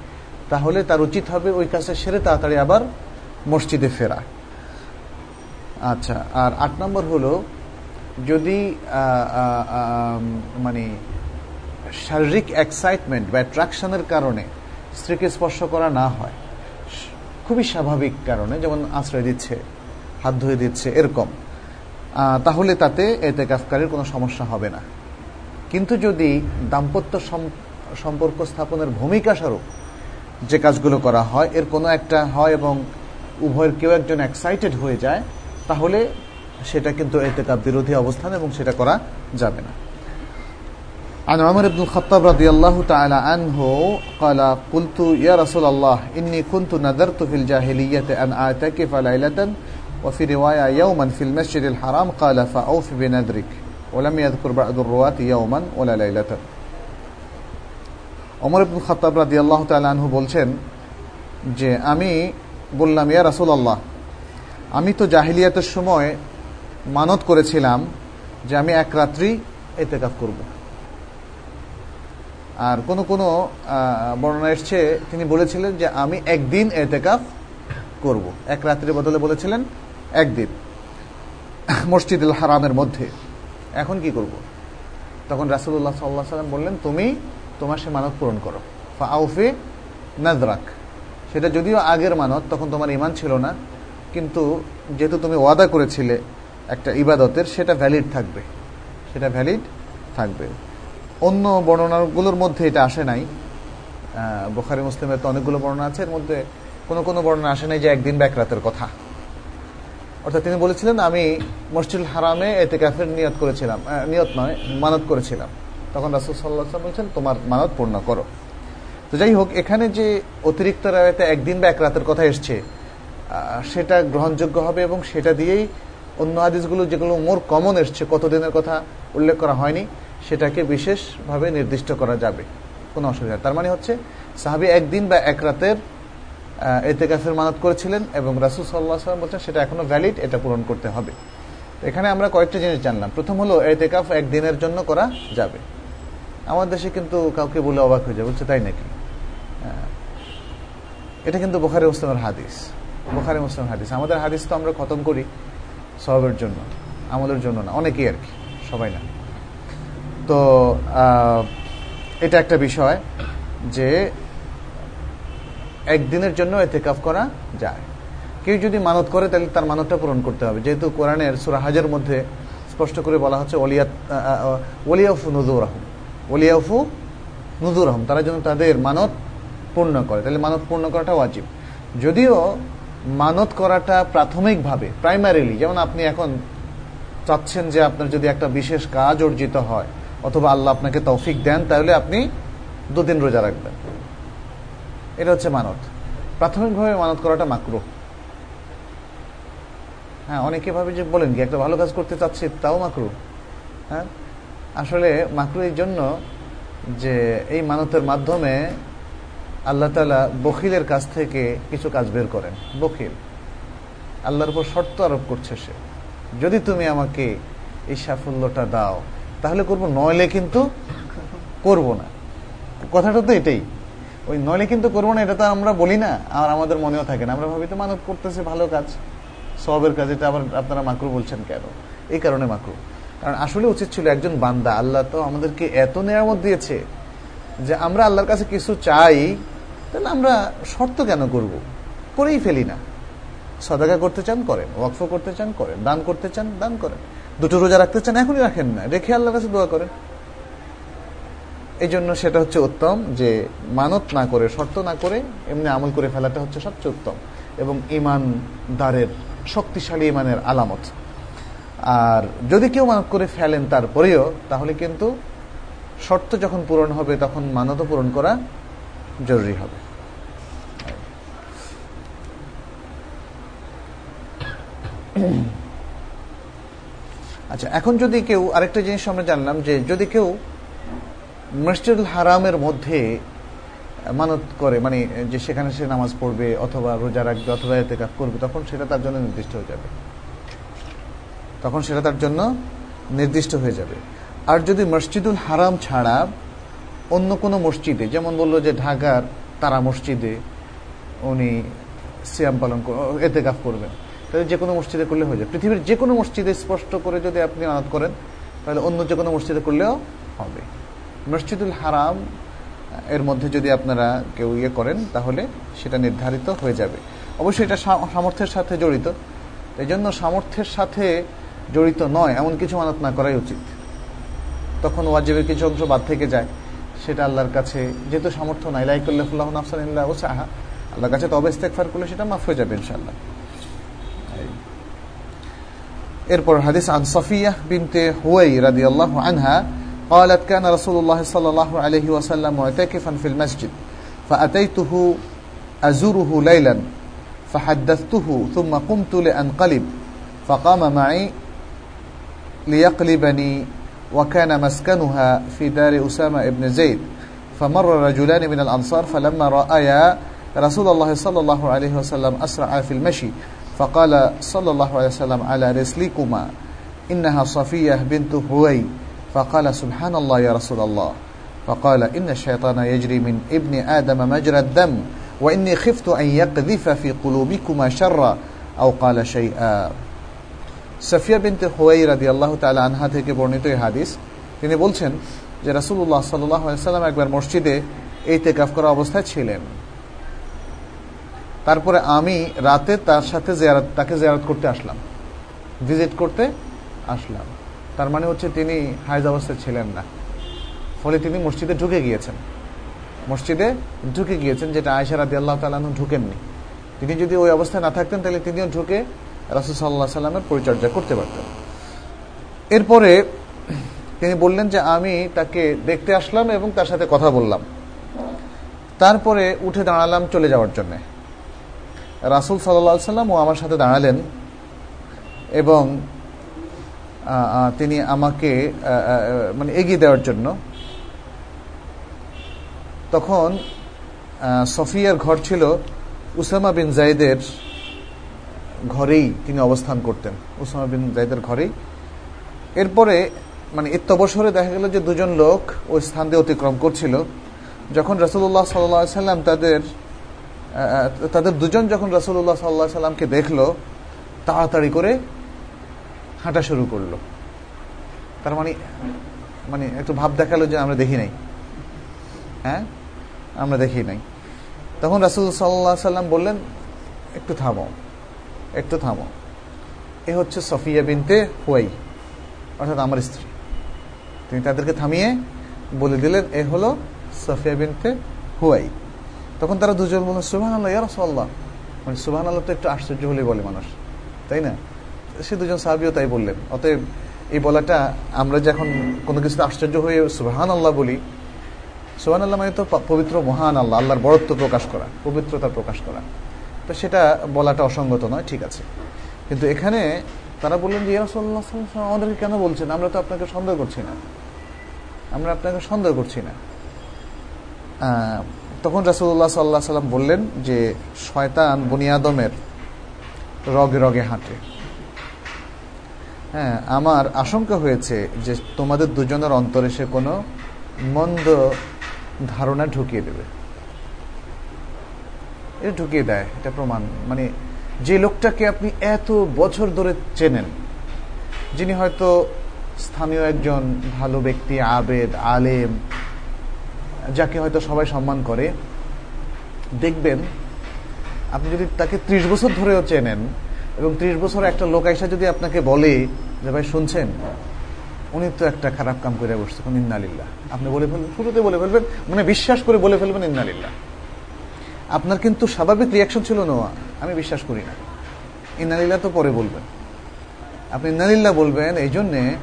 তাহলে তার উচিত হবে ওই কাজটা সেরে তাড়াতাড়ি আবার মসজিদে ফেরা। আচ্ছা আর আট নম্বর হলো, যদি মানে শারীরিক এক্সাইটমেন্ট বা অ্যাট্রাকশনের কারণে স্ত্রীকে স্পর্শ করা না হয়, খুবই স্বাভাবিক কারণে, যেমন আশ্রয় দিচ্ছে, হাত ধুয়ে দিচ্ছে, এরকম। তাহলে তাতে এতে কাফকারের কোনো সমস্যা হবে না কিন্তু যদি দাম্পত্য সম্পর্ক স্থাপনের ভূমিকা স্বরূপ যে কাজগুলো করা হয় এর কোনো একটা হয় এবং উভয়ের কেউ একজন এক্সাইটেড হয়ে যায় তাহলে সেটা কিন্তু এতেকাব বিরোধী অবস্থান এবং সেটা করা যাবে না عن عمر بن الخطاب رضي الله تعالى عنه قال قلت يا رسول الله إني كنت نذرت في الجاهلية أن أعتكف ليلة وفي رواية يوما في المسجد الحرام قال فأوف بنذرك ولم يذكر بعض الرواة يوما ولا ليلة অমর ইবুল খতাব রাদি আল্লাহ তালহু বলছেন যে আমি বললাম ইয়া রাসুল আল্লাহ আমি তো জাহিলিয়াতের সময় মানত করেছিলাম যে আমি এক রাত্রি এতেকাফ করব আর কোন কোন বর্ণনা এসছে তিনি বলেছিলেন যে আমি একদিন এতেকাফ করব এক রাত্রির বদলে বলেছিলেন একদিন মসজিদুল হারামের মধ্যে। এখন কি করব? তখন রাসুল্লাহ সাল্লাহ সাল্লাম বললেন, তুমি তোমার সে মানত পূরণ করো। ফা আউফে নাজরাক সেটা যদিও আগের মানত, তখন তোমার ইমান ছিল না। কিন্তু যেহেতু তুমি ওয়াদা করেছিলে একটা ইবাদতের, সেটা ভ্যালিড থাকবে। সেটা ভ্যালিড থাকবে। অন্য বর্ণনাগুলোর মধ্যে এটা আসে নাই। বোখারি, মুসলিমের তো অনেকগুলো বর্ণনা আছে। এর মধ্যে কোনো কোনো বর্ণনা আসে নাই যে একদিন ব্যাক রাতের কথা। অর্থাৎ তিনি বলেছিলেন, আমি মসজিদ হারামে এতে ক্যাফের নিয়ত করেছিলাম। নিয়ত নয় মানত করেছিলাম। তখন রাসুল সাল্লাহ বলছেন, তোমার মানত পূর্ণ করো। তো যাই হোক, এখানে যে অতিরিক্ত রায়তে একদিন বা এক রাতের কথা এসছে সেটা গ্রহণযোগ্য হবে এবং সেটা দিয়েই অন্য হাদিসগুলো যেগুলো মোর কমন এসছে, কতদিনের কথা উল্লেখ করা হয়নি, সেটাকে বিশেষভাবে নির্দিষ্ট করা যাবে। কোনো অসুবিধা তার মানে হচ্ছে, সাহাবি একদিন বা এক রাতের এতেকাফের মানত করেছিলেন এবং রাসুল সাল্লাহ সাল্লাম বলছেন সেটা এখনও ভ্যালিড এটা পূরণ করতে হবে। এখানে আমরা কয়েকটা জিনিস জানলাম। প্রথম হলো, এতেকাফ একদিনের জন্য করা যাবে। আমার দেশে কিন্তু কাউকে বলে অবাক হয়ে যাবে বলছে তাই নাকি? এটা কিন্তু বোখারি মুসলিমের হাদিস। বোখারি মুসলিমের হাদিস। আমাদের হাদিস তো আমরা খতম করি সবের জন্য আমাদের জন্য না, অনেকেই আর কি, সবাই না। তো এটা একটা বিষয় যে একদিনের জন্য এতেকাফ করা যায়। কেউ যদি মানত করে, তাহলে তার মানতটা পূরণ করতে হবে। যেহেতু কোরআনের সুরাহাজের মধ্যে স্পষ্ট করে বলা হচ্ছে, ওলিয়াত ওলিয়াফু নজুর আহম ওলিয়াফু নজুর আহম তারা যেন তাদের মানত পূর্ণ করে। তাহলে মানত পূর্ণ করাটা ওয়াজিব। যদিও মানত করাটা প্রাথমিকভাবে প্রাইমারিলি যেমন আপনি এখন চাচ্ছেন যে আপনার যদি একটা বিশেষ কাজ অর্জিত হয়, অথবা আল্লাহ আপনাকে তৌফিক দেন, তাহলে আপনি দুদিন রোজা রাখবেন। এটা হচ্ছে মানত। প্রাথমিকভাবে মানত করাটা মাকরু হ্যাঁ অনেকে ভাবে যে, বলেন কি, একটা ভালো কাজ করতে চাচ্ছি, তাও মাকরু হ্যাঁ? আসলে মাকরু এই জন্য যে, এই মানতের মাধ্যমে আল্লাহ তালা বকিলের কাছ থেকে কিছু কাজ বের করেন। বকিল আল্লাহর উপর শর্ত আরোপ করছে সে। যদি তুমি আমাকে এই সাফল্যটা দাও, তাহলে করব, নইলে কিন্তু করব না। কথাটা তো এটাই। ওই নইলে কিন্তু করব না, এটা তো আমরা বলি না, আর আমাদের মনেও থাকে না। আমরা ভাবি তো মানত করতেছে, ভালো কাজ। সবের কাজ, এটা আবার আপনারা মাকরু বলছেন কেন? এই কারণে মাকরু। কারণ আসলে উচিত ছিল একজন বান্দা, আল্লাহ তো আমাদেরকে এত নিয়ামত দিয়েছে যে আমরা আল্লাহর কাছে কিছু চাই, তাহলে আমরা শর্ত কেন করব? করেই ফেলি না। সদাকা করতে চান, করেন। ওয়াকফ করতে চান, করেন। দান করতে চান, দান করেন। দুটো রোজা রাখতে চান, এখনই রাখেন না। রেখে আল্লাহর কাছে দোয়া করেন। এই জন্য সেটা হচ্ছে উত্তম যে মানত না করে, শর্ত না করে এমনি আমল করে ফেলাটা হচ্ছে সবচেয়ে উত্তম এবং ইমানদারের, শক্তিশালী ইমানের আলামত। আর যদি কেউ মানত করে ফেলেন তারপরেও, তাহলে কিন্তু শর্ত যখন পূরণ হবে, তখন মানত পূরণ করা জরুরি হবে। আচ্ছা এখন যদি কেউ আরেকটা জিনিস আমরা জানলাম যে যদি কেউ মসজিদুল হারামের মধ্যে মানত করে মানে যে সেখানে সে নামাজ পড়বে অথবা রোজা রাখবে অথবা এতে কাজ করবে, তখন সেটা তার জন্য নির্দিষ্ট হয়ে যাবে। তখন সেটা তার জন্য নির্দিষ্ট হয়ে যাবে। আর যদি মসজিদুল হারাম ছাড়া অন্য কোনো মসজিদে, যেমন বলল যে ঢাকার তারা মসজিদে উনি সিয়াম পালন এতে কাজ করবেন, তাহলে যে কোনো মসজিদে করলে হয়ে যায় পৃথিবীর যে কোনো মসজিদে স্পষ্ট করে যদি আপনি আনাদ করেন, তাহলে অন্য যে কোনো মসজিদে করলেও হবে। মসজিদুল হারাম, এর মধ্যে যদি আপনারা কেউ ইয়ে করেন, তাহলে সেটা নির্ধারিত হয়ে যাবে। অবশ্যই এটা সামর্থ্যের সাথে জড়িত। এই জন্য সামর্থ্যের সাথে জড়িত নয়, এমন কিছু মানত না করাই উচিত। তখন ওয়াজিবের কিছু অংশ বাদ থেকে যায়। সেটা আল্লাহর কাছে যেহেতু সামর্থ্য নাই লাইকুল্লাহুল্লাহ নাফসানিল্লাহ ও সাহা আল্লাহর কাছে তবে ইস্তেকফার করলে সেটা মাফ হয়ে যাবে ইনশাল্লাহ এরপর হাদিস আন সফিয়া বিনতে হুয়াই রাদিয়াল্লাহু আনহা قالت كان رسول الله صلى الله عليه وسلم معتكفا في المسجد فأتيته أزوره ليلا فحدثته ثم قمت لأنقلب فقام معي ليقلبني وكان مسكنها في دار أسامة بن زيد فمر رجلان من الأنصار فلما رأيا رسول الله صلى الله عليه وسلم أسرع في المشي فقال صلى الله عليه وسلم على رسلكما إنها صفية بنت هوي فقال سبحان الله يا رسول الله فقال إن الشيطان يجري من ابن آدم مجرى الدم وإني خفت أن يقذف في قلوبكما شرا أو قال شيئا সাফিয়া বিনতে হুয়াই রাদি আল্লাহ তালা আনহা থেকে বর্ণিত এই হাদিস তিনি বলছেন যে রাসুল্লাহ সাল্লাম একবার মসজিদে এই তেকাফ করা অবস্থায় ছিলেন তারপরে আমি রাতে তার সাথে তাকে জেয়ারত করতে আসলাম ভিজিট করতে আসলাম তার মানে হচ্ছে তিনি হাইজ অবস্থায় ছিলেন না। ফলে তিনি মসজিদে ঢুকে গিয়েছেন। মসজিদে ঢুকে গিয়েছেন, যেটা আয়সা রাদি আল্লাহ তালু ঢুকেননি। তিনি যদি ওই অবস্থায় না থাকতেন, তাহলে তিনিও ঢুকে রাসুল সাল্লাহ সাল্লামের পরিচর্যা করতে পারতেন। এরপরে তিনি বললেন যে, আমি তাকে দেখতে আসলাম এবং তার সাথে কথা বললাম। তারপরে উঠে দাঁড়ালাম চলে যাওয়ার জন্য। রাসুল সাল্লাহ সাল্লাম ও আমার সাথে দাঁড়ালেন এবং তিনি আমাকে মানে এগিয়ে দেওয়ার জন্য। তখন সফিয়ার ঘর ছিল উসামা বিন জাইদের ঘরেই তিনি অবস্থান করতেন। উসামা বিন জাইদের ঘরেই। এরপরে মানে ইত্যবসরে দেখা গেল যে দুজন লোক ওই স্থান দিয়ে অতিক্রম করছিল। যখন রসুল্লাহ সাল্লাম তাদের তাদের দুজন যখন রসুল্লাহ সাল্লাহ সাল্লামকে দেখল, তাড়াতাড়ি করে হাঁটা শুরু করল। তার মানে মানে একটু ভাব দেখাল যে আমরা দেখি নাই। হ্যাঁ? আমরা দেখি নাই। তখন রাসুল সাল্লাহ সাল্লাম বললেন, একটু থামো একটু থামো। এ হচ্ছে সফিয়া বিনতে হুয়াই, অর্থাৎ আমার স্ত্রী। তিনি তাদেরকে থামিয়ে বলে দিলেন, এ হলো সফিয়া বিনতে হুয়াই। তখন তারা দুজন বললেন সুবাহ আল্লাহ ইয়ারসল্লাহ মানে সুবাহ আল্লাহ তো একটু আশ্চর্য হলেই বলে মানুষ, তাই না? সে দুজন সাহাবিও তাই বললেন। অতএব এই বলাটা আমরা যখন কোনো কিছুতে আশ্চর্য হয়ে সুবাহান আল্লাহ বলি সুবাহান আল্লাহ মানে তো পবিত্র মহান আল্লাহ আল্লাহর বড়ত্ব প্রকাশ করা, পবিত্রতা প্রকাশ করা। তো সেটা বলাটা অসঙ্গত নয়, ঠিক আছে। কিন্তু এখানে তারা বললেন যে ইয়ারসল্লাহ আমাদেরকে কেন বলছেন? আমরা তো আপনাকে সন্দেহ করছি না। আমরা আপনাকে সন্দেহ করছি না। তখন রাসুল্লাহ সাল্লাহ সাল্লাম বললেন যে, শয়তান বনিয়াদমের রগে রগে হাঁটে। হ্যাঁ আমার আশঙ্কা হয়েছে যে তোমাদের দুজনের অন্তরে সে কোনো মন্দ ধারণা ঢুকিয়ে দেবে। এটা ঢুকিয়ে দেয়, এটা প্রমাণ। মানে যে লোকটাকে আপনি এত বছর ধরে চেনেন, যিনি হয়তো স্থানীয় একজন ভালো ব্যক্তি, আবেদ, আলেম, যাকে হয়তো সবাই সম্মান করে, দেখবেন আপনি যদি তাকে ত্রিশ বছর ধরেও চেনেন এবং ত্রিশ বছর একটা লোক এসে যদি আপনাকে বলে যে, ভাই, শুনছেন? উনি তো একটা খারাপ কাম করে বসছে কোন ইন্নালিল্লা আপনি বলে ফেলবেন, শুরুতে বলে ফেলবেন মানে বিশ্বাস করে বলে ফেলবেন ইন্নালিল্লা আপনার কিন্তু স্বাভাবিক রিয়াকশন ছিল, নোয়া। আমি বিশ্বাস করি না। ইন্নালিল্লা তো পরে বলবেন। আপনি ইন্নালিল্লা বলবেন, এই জন্যে,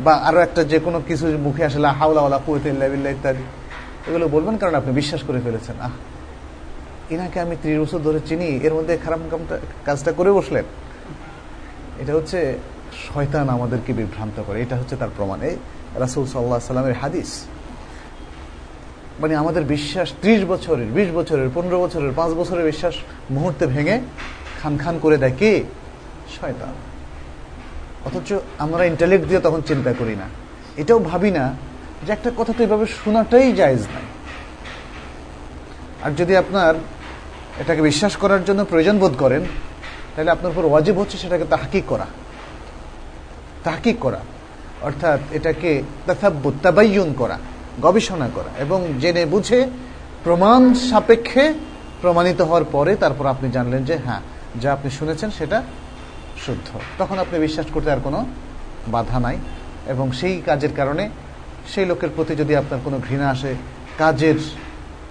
বা আরও একটা যে কোনো কিছু মুখে আসলে হাওলা কুয়েতিল্লা ইত্যাদি। এগুলো বলবেন কারণ আপনি বিশ্বাস করে ফেলেছেন। আহ ইনাকে আমি ত্রিশ বছর ধরে চিনি, এর মধ্যে খারাপ কামটা, কাজটা করে বসলেন। এটা হচ্ছে শয়তান আমাদেরকে বিভ্রান্ত করে, এটা হচ্ছে তার প্রমাণ। এই রাসুল সাল্লাহ সাল্লামের হাদিস মানে আমাদের বিশ্বাস ত্রিশ বছরের, বিশ বছরের, পনেরো বছরের, পাঁচ বছরের বিশ্বাস মুহূর্তে ভেঙে খান খান করে দেয় কে? শয়তান। অথচ আমরা ইন্টালেক্ট দিয়ে তখন চিন্তা করি না। এটাও ভাবি না যে একটা কথা তো এভাবে শোনাটাই জায়জ নাই আর যদি আপনার এটাকে বিশ্বাস করার জন্য প্রয়োজন বোধ করেন, তাহলে আপনার উপর ওয়াজিব হচ্ছে সেটাকে তাহকিক করা। তাহকিক করা। অর্থাৎ এটাকে তাবাইয়ুন করা, গবেষণা করা এবং জেনে বুঝে প্রমাণ সাপেক্ষে প্রমাণিত হওয়ার পরে তারপর আপনি জানলেন যে হ্যাঁ যা আপনি শুনেছেন সেটা শুদ্ধ। তখন আপনি বিশ্বাস করতে আর কোনো বাধা নাই এবং সেই কাজের কারণে সেই লোকের প্রতি যদি আপনার কোনো ঘৃণা আসে, কাজের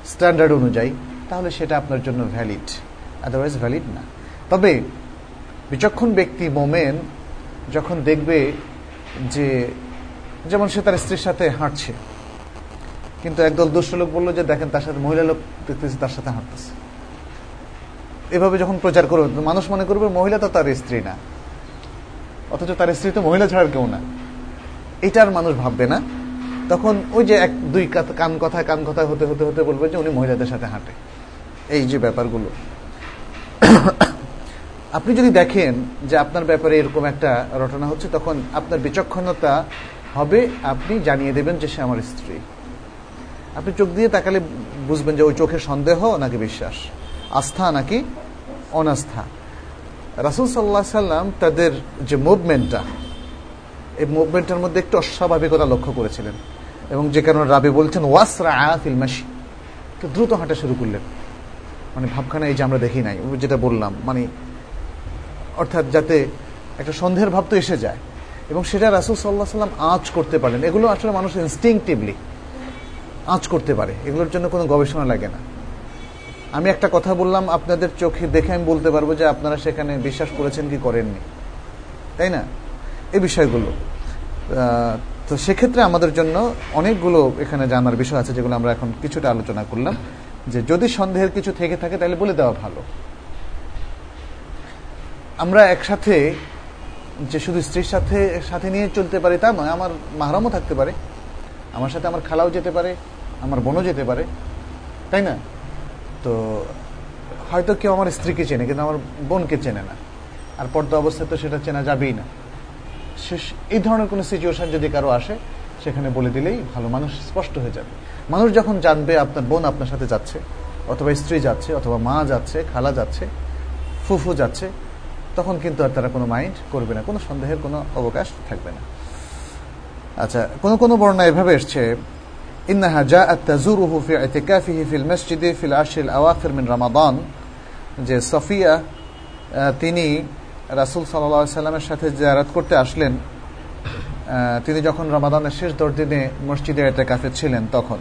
স্ট্যান্ডার্ড অনুযায়ী তাহলে সেটা আপনার জন্য ভ্যালিড আদারওয়াইজ ভ্যালিড না। তবে বিচক্ষণ ব্যক্তি, মোমেন, যখন দেখবে যে যেমন সে তার স্ত্রীর সাথে হাঁটছে, কিন্তু একদল দুষ্ট লোক বলল যে, দেখেন, তার সাথে মহিলা লোক দেখতেছে, তার সাথে হাঁটতেছে। এভাবে যখন প্রচার করবে মানুষ মনে করবে, মহিলা তো তার স্ত্রী না। অথচ তার স্ত্রী তো মহিলা ছাড়ার কেউ না। এটার মানুষ ভাববে না। তখন ওই যে এক, দুই কান কথা কান কথা হতে হতে হতে বলবে যে, উনি মহিলাদের সাথে হাঁটে। এই যে ব্যাপারগুলো। আপনি যদি দেখেন যে আপনার ব্যাপারে এরকম একটা রটনা হচ্ছে, তখন আপনার বিচক্ষণতা হবে, আপনি জানিয়ে দেবেন যে সে আমার স্ত্রী। আপনি চোখ দিয়ে তাকালে বুঝবেন যে ওই চোখে সন্দেহ নাকি বিশ্বাস, আস্থা নাকি অনাস্থা। রাসুল সাল্লাহ সাল্লাম তাদের যে মুভমেন্টটা, এই মুভমেন্টের মধ্যে একটু অস্বাভাবিকতা লক্ষ্য করেছিলেন এবং যে কারণে রাবি বলছেন ওয়াসরা আয়াতিল মাসি তো দ্রুত হাঁটা শুরু করলেন। মানে ভাবখানা এই যে আমরা দেখি নাই যেটা বললাম মানে অর্থাৎ যাতে একটা সন্দেহের ভাব তো এসে যায়। এবং সেটা রাসুল সাল্লাহ সাল্লাম আঁচ করতে পারেন। এগুলো আসলে মানুষ ইনস্টিংটিভলি আঁচ করতে পারে। এগুলোর জন্য কোনো গবেষণা লাগে না। আমি একটা কথা বললাম আপনাদের চোখে, দেখে আমি বলতে পারব যে আপনারা সেখানে বিশ্বাস করেছেন কি করেননি। তাই না? এই বিষয়গুলো। তো সেক্ষেত্রে আমাদের জন্য অনেকগুলো এখানে জানার বিষয় আছে যেগুলো আমরা এখন কিছুটা আলোচনা করলাম। যে যদি সন্দেহের কিছু থেকে থাকে, তাহলে বলে দেওয়া ভালো। আমরা একসাথে যে শুধু স্ত্রীর সাথে সাথে নিয়ে চলতে পারি তা নয়, আমার মাহরামও থাকতে পারে, আমার সাথে আমার খালাও যেতে পারে, আমার বোনও যেতে পারে, তাই না? তো হয়তো কেউ আমার স্ত্রীকে চেনে, কিন্তু আমার বোনকে চেনে না। আর পর্দা অবস্থায় তো সেটা চেনা যাবেই না। এই ধরনের কোনো সিচুয়েশন যদি কারও আসে, সেখানে বলে দিলেই ভালো মানুষ স্পষ্ট হয়ে যাবে। মানুষ যখন জানবে আপনার বোন আপনার সাথে যাচ্ছে অথবা স্ত্রী যাচ্ছে অথবা মা যাচ্ছে খালা যাচ্ছে ফুফু যাচ্ছে তখন কিন্তু আর তারা কোনো মাইন্ড করবে না কোনো সন্দেহের কোনো অবকাশ থাকবে না আচ্ছা কোন কোন বর্ণনা এভাবে এসছে إنها جاءت تزوره في اعتكافه في المسجد في العشر الأواخر من رمضان যে সফিয়া তিনি রাসুল সাল্লা সাল্লামের সাথে জারাত করতে আসলেন তিনি যখন রমাদানের শেষ দশ দিনে মসজিদে এতে কাফে ছিলেন তখন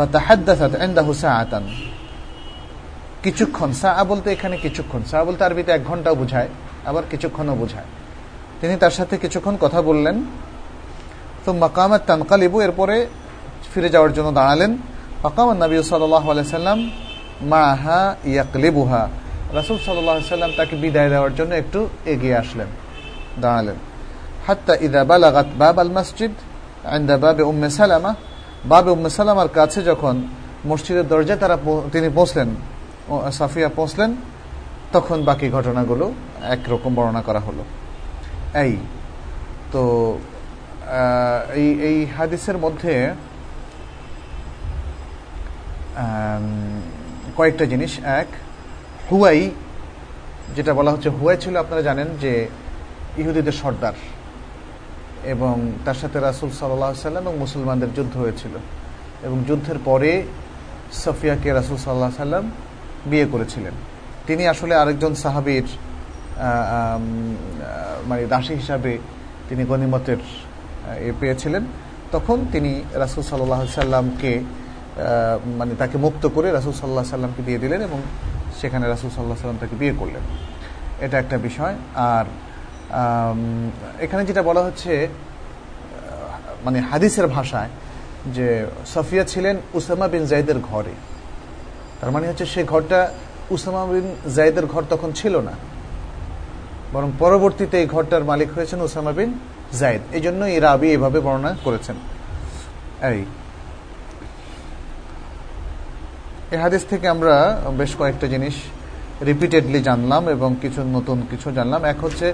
ফাতাহাদ্দাসাত এন্দাহু সাআতান কিছুক্ষণ সা বলতে এখানে কিছুক্ষণ সা বলতে আরবিতে এক ঘন্টাও বুঝায়, আবার কিছুক্ষণও বুঝায়। তিনি তার সাথে কিছুক্ষণ কথা বললেন। তো মাকামাত তানকালিবু এরপরে ফিরে যাওয়ার জন্য দাঁড়ালেন। মাকামাত নবী সাল্লাহ সাল্লাম মাহা ইয়াকলিবুহা রাসুল সাল্লাম তাকে বিদায় দেওয়ার জন্য একটু এগিয়ে আসলেন, দাঁড়ালেন। হাত্তা ইদা বালাগাত বাব আল মসজিদ আইন্দা বাবে উম্মে সালামা বাবে উম্মে সালামার কাছে যখন মসজিদের দরজায় তারা তিনি পৌঁছলেন সাফিয়া পৌঁছলেন, তখন বাকি ঘটনাগুলো একরকম বর্ণনা করা হলো। এই, তো এই এই হাদিসের মধ্যে কয়েকটা জিনিস। এক, হুয়াই, যেটা বলা হচ্ছে হুয়াই ছিল, আপনারা জানেন যে ইহুদিদের সর্দার। এবং তার সাথে রাসুল সাল্লাহ সাল্লাম এবং মুসলমানদের যুদ্ধ হয়েছিল। এবং যুদ্ধের পরে সফিয়াকে রাসুল সাল্লাহ সাল্লাম বিয়ে করেছিলেন। তিনি আসলে আরেকজন সাহাবির মানে দাসী হিসাবে তিনি গণিমতের এ পেয়েছিলেন। তখন তিনি রাসুল সাল্লাহ সাল্লামকে মানে তাকে মুক্ত করে রাসুল সাল্লাহ সাল্লামকে দিয়ে দিলেন এবং সেখানে রাসুল সাল্লাহ সাল্লাম তাকে বিয়ে করলেন। এটা একটা বিষয়। আর এখানে যেটা বলা হচ্ছে মানে হাদিসের ভাষায় যে সফিয়া ছিলেন উসামা বিন জাইদের ঘরে। তার মানে হচ্ছে সে ঘরটা উসামা বিন জাইদের ঘর তখন ছিল না। বরং পরবর্তীতে এই ঘরটার মালিক হয়েছেন উসামা বিন জাইদ। এই জন্য এই রাবি এভাবে বর্ণনা করেছেন। এই। এই হাদিস থেকে আমরা বেশ কয়েকটা জিনিস রিপিটেডলি জানলাম এবং কিছু নতুন কিছু জানলাম। এক হচ্ছে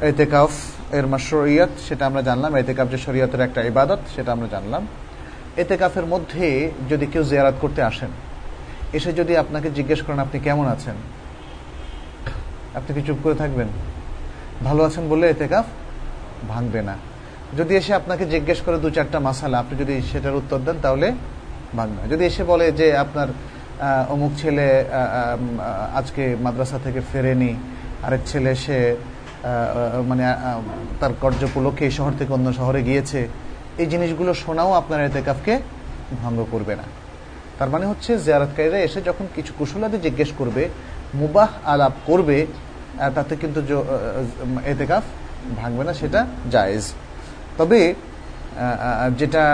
এতেকাফ এর মাসরিয়াত সেটা আমরা জানলাম। এতেকাফ যে শরীয়তের একটা ইবাদত, সেটা আমরা জানলাম। এতেকাফের মধ্যে যদি কেউ জিয়ারাত করতে আসেন, এসে যদি আপনাকে জিজ্ঞেস করেন, আপনি কেমন আছেন? আপনি কি চুপ করে থাকবেন? ভালো আছেন বলে এতেকাফ ভাঙবে না। যদি এসে আপনাকে জিজ্ঞেস করে দু চারটা মাসালা, আপনি যদি সেটার উত্তর দেন, তাহলে ভাঙবে না। যদি এসে বলে যে, আপনার অমুক ছেলে আজকে মাদ্রাসা থেকে ফেরেনি, আরেক ছেলে সে মানে তার কার্যপলক্ষে এই শহর থেকে অন্য শহরে গিয়েছে, এই জিনিসগুলো শোনাও আপনার এতেকাফকে ভঙ্গ করবে না। তার মানে হচ্ছে, জিয়ারতকারীরা এসে যখন কিছু কুশলাদি জিজ্ঞেস করবে, মুবাহ আলাপ করবে তাতে কিন্তু এতেকাফ ভাঙবে না, সেটা জায়েজ। তবে যেটা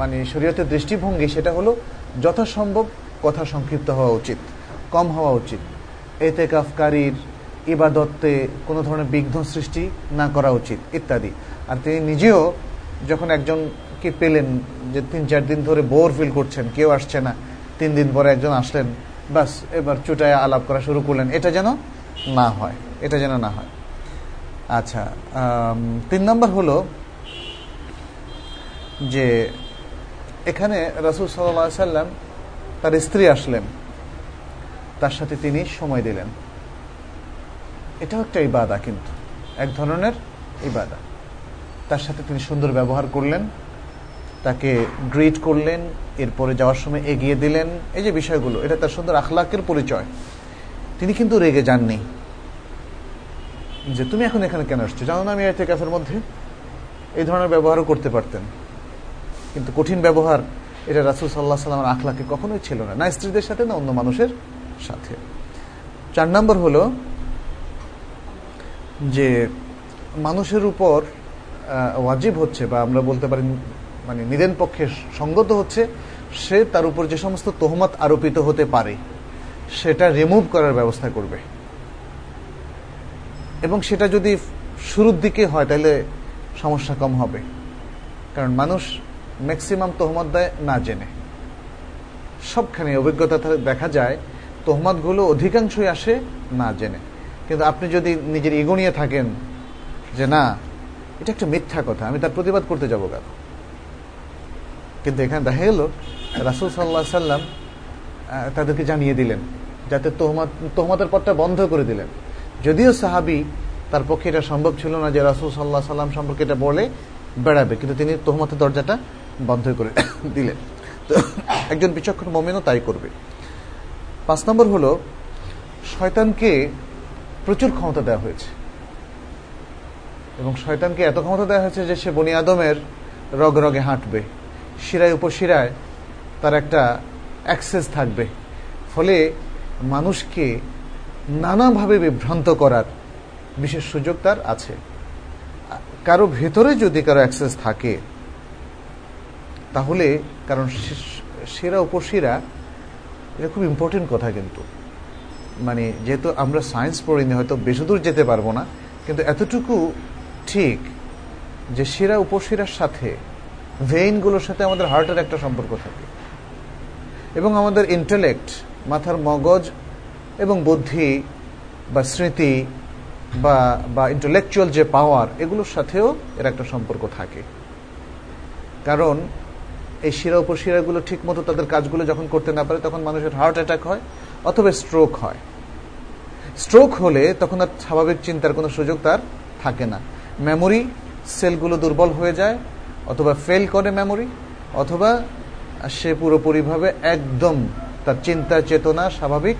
মানে শরীয়তের দৃষ্টিভঙ্গি, সেটা হলো, যথাসম্ভব কথা সংক্ষিপ্ত হওয়া উচিত, কম হওয়া উচিত। এতেকাফকারীর ইবাদত্তে কোনো ধরনের বিঘ্ন সৃষ্টি না করা উচিত, ইত্যাদি। আর তিনি নিজেও যখন একজনকে পেলেন, যে তিন চার দিন ধরে বোর ফিল করছেন, কেউ আসছে না, তিন দিন পরে একজন আসলেন, বাস এবার চুটায় আলাপ করা শুরু করলেন, এটা যেন না হয়, এটা যেন না হয়। আচ্ছা তিন নম্বর হলো যে এখানে রসুল সাল্লা সাল্লাম তার স্ত্রী আসলেন, তার সাথে তিনি সময় দিলেন। এটাও একটা ইবাদা কিন্তু। এক ধরনের ইবাদা। তার সাথে তিনি সুন্দর ব্যবহার করলেন, তাকে গ্রিট করলেন, এরপরে যাওয়ার সময় এগিয়ে দিলেন। এই যে বিষয়গুলো, এটা তার সুন্দর আখলাকের পরিচয়। তিনি কিন্তু রেগে যাননি। যে তুমি এখন এখানে কেন আসছো জানো না আমি এতে ক্যাফের মধ্যে? এই ধরনের ব্যবহারও করতে পারতেন। কিন্তু কঠিন ব্যবহার, এটা রাসুল সাল্লাহ সাল্লামের আখলাকে কখনোই ছিল না। না স্ত্রীদের সাথে, না অন্য মানুষের সাথে। চার নম্বর হলো যে মানুষের উপর ওয়াজিব হচ্ছে বা আমরা বলতে পারি মানে নিদেন পক্ষে সঙ্গত হচ্ছে, সে তার উপর যে সমস্ত তোহমত আরোপিত হতে পারে, সেটা রিমুভ করার ব্যবস্থা করবে। এবং সেটা যদি শুরুর দিকে হয়, তাহলে সমস্যা কম হবে। কারণ মানুষ ম্যাক্সিমাম তোহমত দেয় না জেনে। সবখানে অভিজ্ঞতা দেখা যায়, তোহমতগুলো অধিকাংশই আসে না জেনে। কিন্তু আপনি যদি নিজের ইগো নিয়ে থাকেন যে না, এটা একটা মিথ্যা কথা, আমি তার প্রতিবাদ করতে যাব কেন? কিন্তু এখানে দেখা গেল, রাসুল সাল্লাহ সাল্লাম তাদেরকে জানিয়ে দিলেন, যাতে তোহমত তোহমতের পথটা বন্ধ করে দিলেন। যদিও সাহাবি তার পক্ষে এটা সম্ভব ছিল না যে রাসুল সাল্লাহ সাল্লাম সম্পর্কে এটা বলে বেড়াবে, কিন্তু তিনি তোহমাতের দরজাটা বন্ধ করে দিলেন। তো একজন বিচক্ষণ মোমেনও তাই করবে। পাঁচ নম্বর হলো, শয়তানকে প্রচুর ক্ষমতা দেওয়া হয়েছে। এবং শয়তানকে এত ক্ষমতা দেওয়া হয়েছে যে সে বনি আদমের রগ রগে হাঁটবে। শিরায় উপশিরায় তার একটা অ্যাক্সেস থাকবে। ফলে মানুষকে নানাভাবে বিভ্রান্ত করার বিশেষ সুযোগ তার আছে। কারও ভেতরে যদি কারও অ্যাক্সেস থাকে, তাহলে কারণ সেরা উপশিরা, এটা খুব ইম্পর্টেন্ট কথা কিন্তু। মানে যেহেতু আমরা সায়েন্স পড়িনি, হয়তো বেশি দূর যেতে পারব না, কিন্তু এতটুকু ঠিক যে শিরা উপশিরার সাথে ভেইনগুলোর সাথে আমাদের হার্টের একটা সম্পর্ক থাকে। এবং আমাদের ইন্টেলেক্ট মাথার মগজ এবং বুদ্ধি বা স্মৃতি বা বা ইন্টেলেকচুয়াল যে পাওয়ার এগুলোর সাথেও এর একটা সম্পর্ক থাকে। কারণ এই শিরা উপশিরাগুলো ঠিক মতো তাদের কাজগুলো যখন করতে না পারে, তখন মানুষের হার্ট অ্যাটাক হয় অথবা স্ট্রোক হয়। স্ট্রোক হলে তখন আর স্বাভাবিক চিন্তার কোনো সুযোগ তার থাকে না। মেমোরি সেলগুলো দুর্বল হয়ে যায়, অথবা ফেল করে মেমোরি অথবা সে পুরোপুরিভাবে একদম তার চিন্তা চেতনা স্বাভাবিক,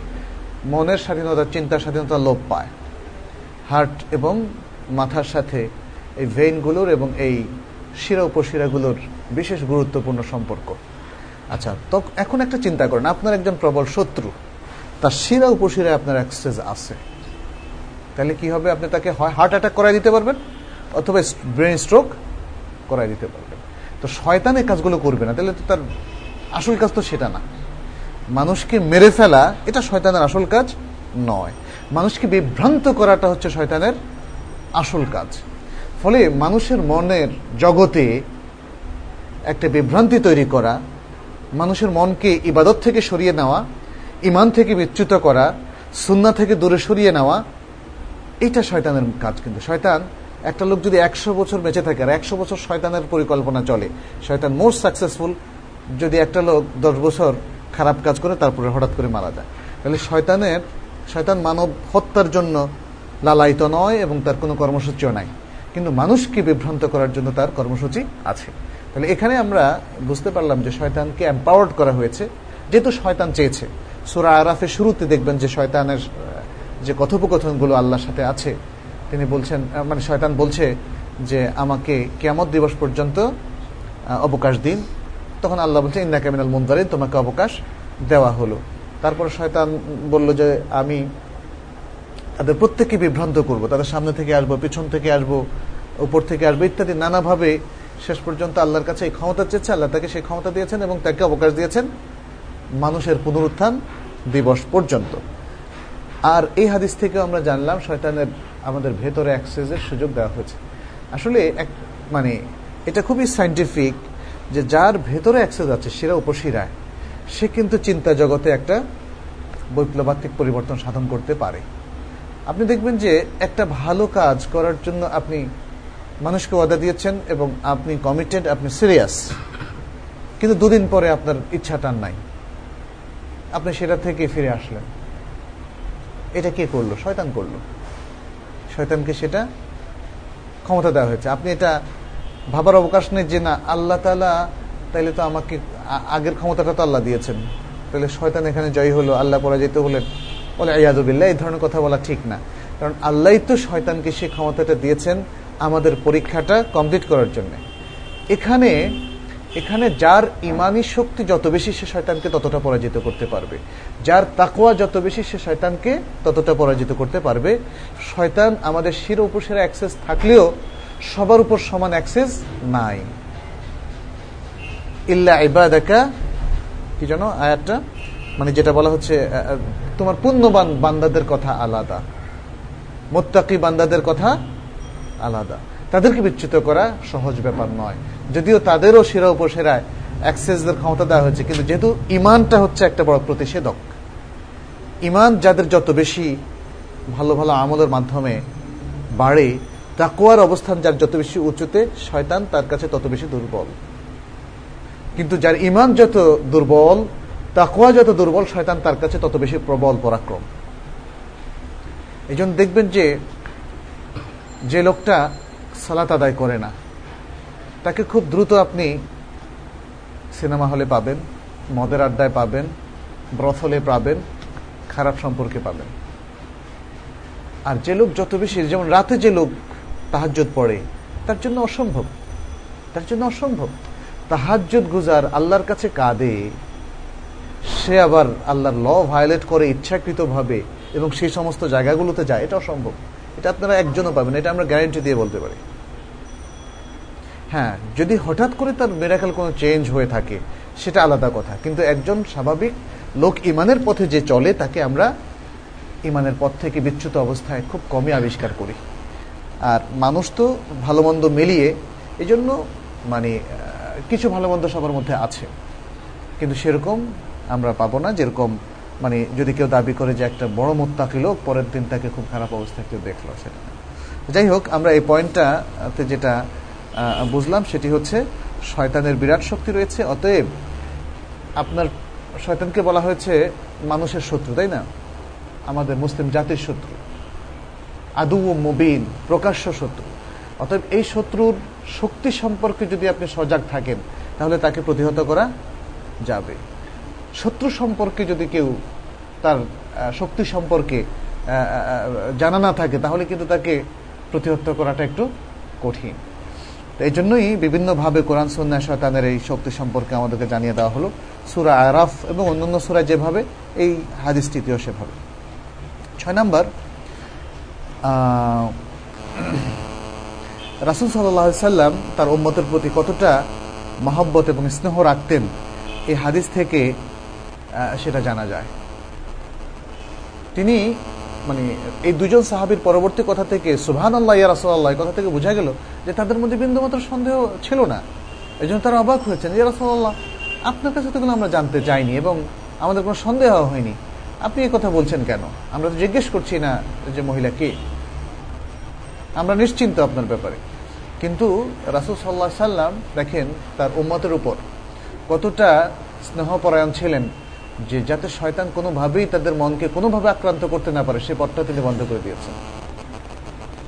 মনের স্বাধীনতা চিন্তার স্বাধীনতা লোপ পায়। হার্ট এবং মাথার সাথে এই ভেইনগুলোর এবং এই শিরা উপশিরাগুলোর বিশেষ গুরুত্বপূর্ণ সম্পর্ক। আচ্ছা তো এখন একটা চিন্তা করেন। আপনার একজন প্রবল শত্রু। তার শিরা উপশিরায় আপনার অ্যাক্সেস আছে। তাহলে কি হবে? আপনি তাকে হয় হার্ট অ্যাটাক করাই দিতে পারবেন, অথবা ব্রেন স্ট্রোক করাই দিতে পারবেন। তো শয়তান এই কাজগুলো করবে না। তাহলে তো তার আসল কাজ তো সেটা না। মানুষকে মেরে ফেলা, এটা শয়তানের আসল কাজ নয়। মানুষকে বিভ্রান্ত করাটা হচ্ছে শয়তানের আসল কাজ। ফলে মানুষের মনের জগতে একটা বিভ্রান্তি তৈরি করা, মানুষের মনকে ইবাদত থেকে সরিয়ে নেওয়া ইমান থেকে বিচ্যুত করা সুন্না থেকে দূরে সরিয়ে নেওয়া, এটা শয়তানের কাজ কিন্তু। শয়তান, একটা লোক যদি একশো বছর বেঁচে থাকে আর একশো বছর শয়তানের পরিকল্পনা চলে, শয়তান মোস্ট সাকসেসফুল যদি একটা লোক দশ বছর খারাপ কাজ করে, তারপরে হঠাৎ করে মারা যায়। তাহলে শয়তানের, শয়তান মানব হত্যার জন্য লালায়িত নয় এবং তার কোনো কর্মসূচিও নাই। কিন্তু মানুষকে বিভ্রান্ত করার জন্য তার কর্মসূচি আছে। তাহলে এখানে আমরা বুঝতে পারলাম যে শয়তানকে এম্পাওয়ার্ড করা হয়েছে, যেহেতু শয়তান চেয়েছে। সুরা আরাফের শুরুতে দেখবেন যে শয়তানের যে কথোপকথনগুলো আল্লাহর সাথে আছে, তিনি বলছেন মানে শয়তান বলছে যে আমাকে কেমত দিবস পর্যন্ত অবকাশ দিন। তখন আল্লাহ বলছে ইন্দা কামিনাল মুন্দারিন তোমাকে অবকাশ দেওয়া হলো। তারপর শয়তান বলল যে, আমি তাদের প্রত্যেককে বিভ্রান্ত করব, তাদের সামনে থেকে আসব, পিছন থেকে আসব, উপর থেকে আসব, ইত্যাদি নানাভাবে শেষ পর্যন্ত আল্লাহর কাছে এই ক্ষমতা চেয়েছে, আল্লাহ তাকে সেই ক্ষমতা দিয়েছেন এবং তাকে অবকাশ দিয়েছেন। মানুষের পুনরুত্থান দিবস পর্যন্ত। আর এই হাদিস থেকে আমরা জানলাম শয়তানের আমাদের ভেতরে অ্যাক্সেসের সুযোগ দেওয়া হয়েছে। আসলে এক মানে এটা খুবই সাইন্টিফিক যে যার ভেতরে অ্যাক্সেস আছে, সেরা উপশিরায় সে কিন্তু চিন্তা জগতে একটা বৈপ্লবাত্মিক পরিবর্তন সাধন করতে পারে। আপনি দেখবেন যে একটা ভালো কাজ করার জন্য আপনি মানুষকে ওয়াদা দিয়েছেন এবং আপনি কমিটেড আপনি সিরিয়াস কিন্তু দুদিন পরে আপনার ইচ্ছাটার নাই। আপনি সেটা থেকে ফিরে আসলেন। এটা কে করল? শয়তান করল। শয়তানকে সেটা ক্ষমতা দেওয়া হয়েছে। আপনি এটা ভাবার অবকাশ নেই যে না, আল্লাহ তালা তাইলে তো আমাকে আগের ক্ষমতাটা তো আল্লাহ দিয়েছেন। তাহলে শয়তান এখানে জয় হলো, আল্লাহ পরাজিত হলেন। বলে আয়াদুবিল্লাহ এই ধরনের কথা বলা ঠিক না। কারণ আল্লাহ তো শয়তানকে সেই ক্ষমতাটা দিয়েছেন আমাদের পরীক্ষাটা কমপ্লিট করার জন্য। এখানে এখানে যার ইমানি শক্তি যত বেশি সে শয়তানকে ততটা পরাজিত করতে পারবে। যার তাকোয়া যত বেশি সে শয়তানকে ততটা পরাজিত করতে পারবে। শয়তান আমাদের শির উপসেরা অ্যাক্সেস থাকলেও সবার উপর সমান অ্যাক্সেস নাই। ইল্লা ইবাদাকা, কি জানো আয়াতটা? মানে যেটা বলা হচ্ছে তোমার পুণ্যবান বান্দাদের কথা আলাদা। মোত্তাকি বান্দাদের কথা আলাদা। তাদেরকে বিচ্যুত করা সহজ ব্যাপার নয়। যদিও তাদেরও সেরা উপসেরায় অ্যাক্সেসদের ক্ষমতা দেওয়া হয়েছে, কিন্তু যেহেতু ইমানটা হচ্ছে একটা বড় প্রতিষেধক, ইমান যাদের যত বেশি ভালো ভালো আমলের মাধ্যমে বাড়ে তাকুয়ার অবস্থান যার যত বেশি উঁচুতে, শয়তান তার কাছে তত বেশি দুর্বল। কিন্তু যার ইমান যত দুর্বল তাকুয়া যত দুর্বল, শয়তান তার কাছে তত বেশি প্রবল, পরাক্রম। এই দেখবেন যে যে লোকটা সালাত আদায় করে না তাকে খুব দ্রুত আপনি সিনেমা হলে পাবেন, মদের আড্ডায় পাবেন ব্রথলে পাবেন, খারাপ সম্পর্কে পাবেন। আর যে লোক যত বেশি, যেমন রাতে যে লোক তাহাজ্জত পড়ে, তার জন্য অসম্ভব। তার জন্য অসম্ভব। তাহাজ্জত গুজার আল্লাহর কাছে কাঁদে, সে আবার আল্লাহর ল ভায়োলেট করে ইচ্ছাকৃতভাবে এবং সেই সমস্ত জায়গাগুলোতে যায়, এটা অসম্ভব। এটা আপনারা একজনও পাবেন এটা আমরা গ্যারেন্টি দিয়ে বলতে পারি। হ্যাঁ যদি হঠাৎ করে তার মেরাকাল কোনো চেঞ্জ হয়ে থাকে, সেটা আলাদা কথা। কিন্তু একজন স্বাভাবিক লোক ইমানের পথে যে চলে, তাকে আমরা ইমানের পথ থেকে বিচ্যুত অবস্থায় খুব কমই আবিষ্কার করি। আর মানুষ তো ভালো মন্দ মিলিয়ে জন্য মানে কিছু ভালো মন্দ সবার মধ্যে আছে। কিন্তু সেরকম আমরা পাবো না, যেরকম মানে যদি কেউ দাবি করে যে একটা বড় মোত্তাকি লোক, পরের দিন তাকে খুব খারাপ অবস্থায় কেউ দেখল সেটা যাই হোক, আমরা এই পয়েন্টটাতে যেটা বুঝলাম, সেটি হচ্ছে শয়তানের বিরাট শক্তি রয়েছে, অতএব আপনার শয়তানকে বলা হয়েছে মানুষের শত্রু, তাই না? আমাদের মুসলিম জাতির শত্রু। আদু মুবিন, প্রকাশ্য শত্রু। অতএব এই শত্রুর শক্তি সম্পর্কে যদি আপনি সজাগ থাকেন, তাহলে তাকে প্রতিহত করা যাবে। শত্রু সম্পর্কে যদি কেউ তার শক্তি সম্পর্কে জানা না থাকে, তাহলে কিন্তু তাকে প্রতিহত করাটা একটু কঠিন। এই জন্যই বিভিন্নভাবে কোরআন সন্ন্যা শয়তানের এই শক্তি সম্পর্কে আমাদেরকে জানিয়ে দেওয়া হলো। সুরা আরাফ এবং অন্যান্য সুরা যেভাবে, এই হাদিসটিতেও সেভাবে। ছয় নম্বর রাসুল সাল্লাম তার উম্মতের প্রতি কতটা মহব্বত এবং স্নেহ রাখতেন, এই হাদিস থেকে সেটা জানা যায়। তিনি মানে এই দুজন সাহাবির পরবর্তী কথা থেকে সুবহান আল্লাহ ইয়া রাসুল্লাহ কথা থেকে বোঝা গেল যে তাদের মধ্যে বিন্দুমাত্র সন্দেহ ছিল না। এই জন্য তারা অবাক হয়েছেন, ইয়া রাসুল্লাহ আপনার কাছে তো আমরা জানতে চাইনি এবং আমাদের কোনো সন্দেহ হয়নি। আপনি কথা বলছেন কেন? আমরা তো জিজ্ঞেস করছি না যে মহিলা কে। আমরা নিশ্চিন্ত আপনার ব্যাপারে। কিন্তু রাসুল সাল্লাহ সাল্লাম দেখেন তার উম্মতের উপর কতটা স্নেহপরায়ণ ছিলেন। যে যাতে শয়তান কোনোভাবেই তাদের মনকে কোনোভাবে আক্রান্ত করতে না পারে, সে পথটা তিনি বন্ধ করে দিয়েছেন।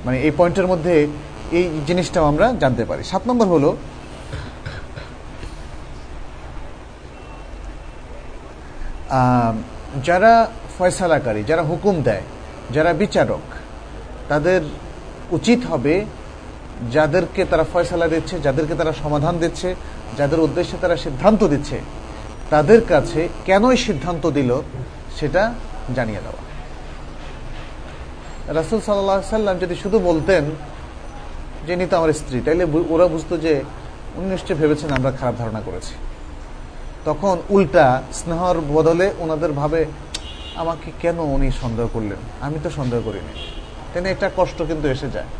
মানে এই পয়েন্টের মধ্যে এই জিনিসটাও আমরা জানতে পারি। সাত নম্বর হলো যারা ফয়সালাকারী, যারা হুকুম দেয়, যারা বিচারক, তাদের উচিত হবে যাদেরকে তারা ফয়সালা দিচ্ছে, যাদেরকে তারা সমাধান দিচ্ছে, যাদের উদ্দেশ্যে তারা সিদ্ধান্ত দিচ্ছে তাদের কাছে কেন সিদ্ধান্ত দিল সেটা জানিয়ে দেওয়া। রাসুল সাল্লাম যদি শুধু বলতেন যে নিত আমার স্ত্রী, তাইলে ওরা বুঝতো যে উনি নিশ্চয় ভেবেছেন আমরা খারাপ ধারণা করেছি। তখন উল্টা স্নেহর বদলে ওনাদের ভাবে, আমাকে কেন উনি সন্দেহ করলেন? আমি তো সন্দেহ করিনি। তেনে একটা কষ্ট কিন্তু এসে যায়।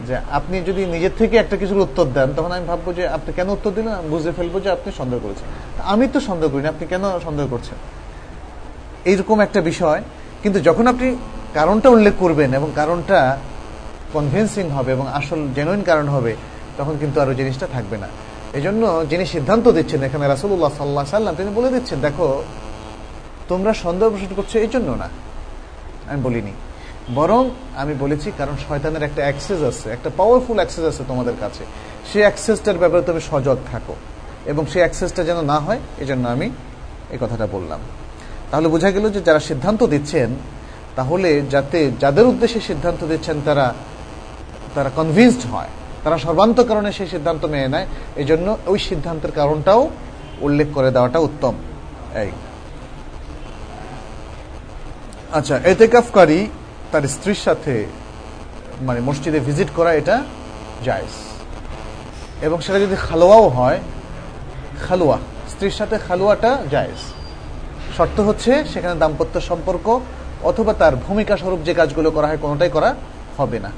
যে আপনি যদি নিজের থেকে একটা কিছুর উত্তর দেন, তখন আমি ভাববো যে আপনি কেন উত্তর দিলেন? আমি বুঝে ফেলব যে আপনি সন্দেহ করেছেন। আমি তো সন্দেহ করিনি, আপনি কেন সন্দেহ করছেন? এইরকম একটা বিষয়। কিন্তু যখন আপনি কারণটা উল্লেখ করবেন এবং কারণটা কনভিন্সিং হবে এবং আসল জেনুইন কারণ হবে, তখন কিন্তু আরও জিনিসটা থাকবে না। এই জন্য যিনি সিদ্ধান্ত দিচ্ছেন, এখানে রাসুল্লাহ সাল্লাহ সাল্লাম তিনি বলে দিচ্ছেন, দেখো, তোমরা সন্দেহ পোষণ করছ এই জন্য না। আমি বলিনি। বরং আমি বলেছি, কারণ শয়তানের একটা অ্যাক্সেস আছে, একটা পাওয়ারফুল অ্যাক্সেস আছে তোমাদের কাছে। সেই অ্যাক্সেসটার ব্যাপারে তুমি সজাগ থাকো। এবং সেই অ্যাক্সেসটা যেন না হয় এই জন্য আমি এই কথাটা বললাম। তাহলে বোঝা গেল যে যারা সিদ্ধান্ত দিচ্ছেন, তাহলে যাতে যাদের উদ্দেশ্যে সিদ্ধান্ত দিচ্ছেন, তারা তারা কনভিন্সড হয়। তারা সর্বান্ত কারণে সেই সিদ্ধান্ত মেনে নেয়। এই জন্য ওই সিদ্ধান্তের কারণটাও উল্লেখ করে দেওয়াটা উত্তম। এই। আচ্ছা এতেকাফকারী তার স্ত্রীর সাথে মানে মসজিদে ভিজিট করা এটা জায়জ। এবং সেটা যদি খালোয়াও হয়, খালুয়া, স্ত্রীর সাথে খালুয়াটা জায়জ। শর্ত হচ্ছে সেখানে দাম্পত্য সম্পর্ক অথবা তার ভূমিকা স্বরূপ যে কাজগুলো করা হয় কোনোটাই করা হবে না।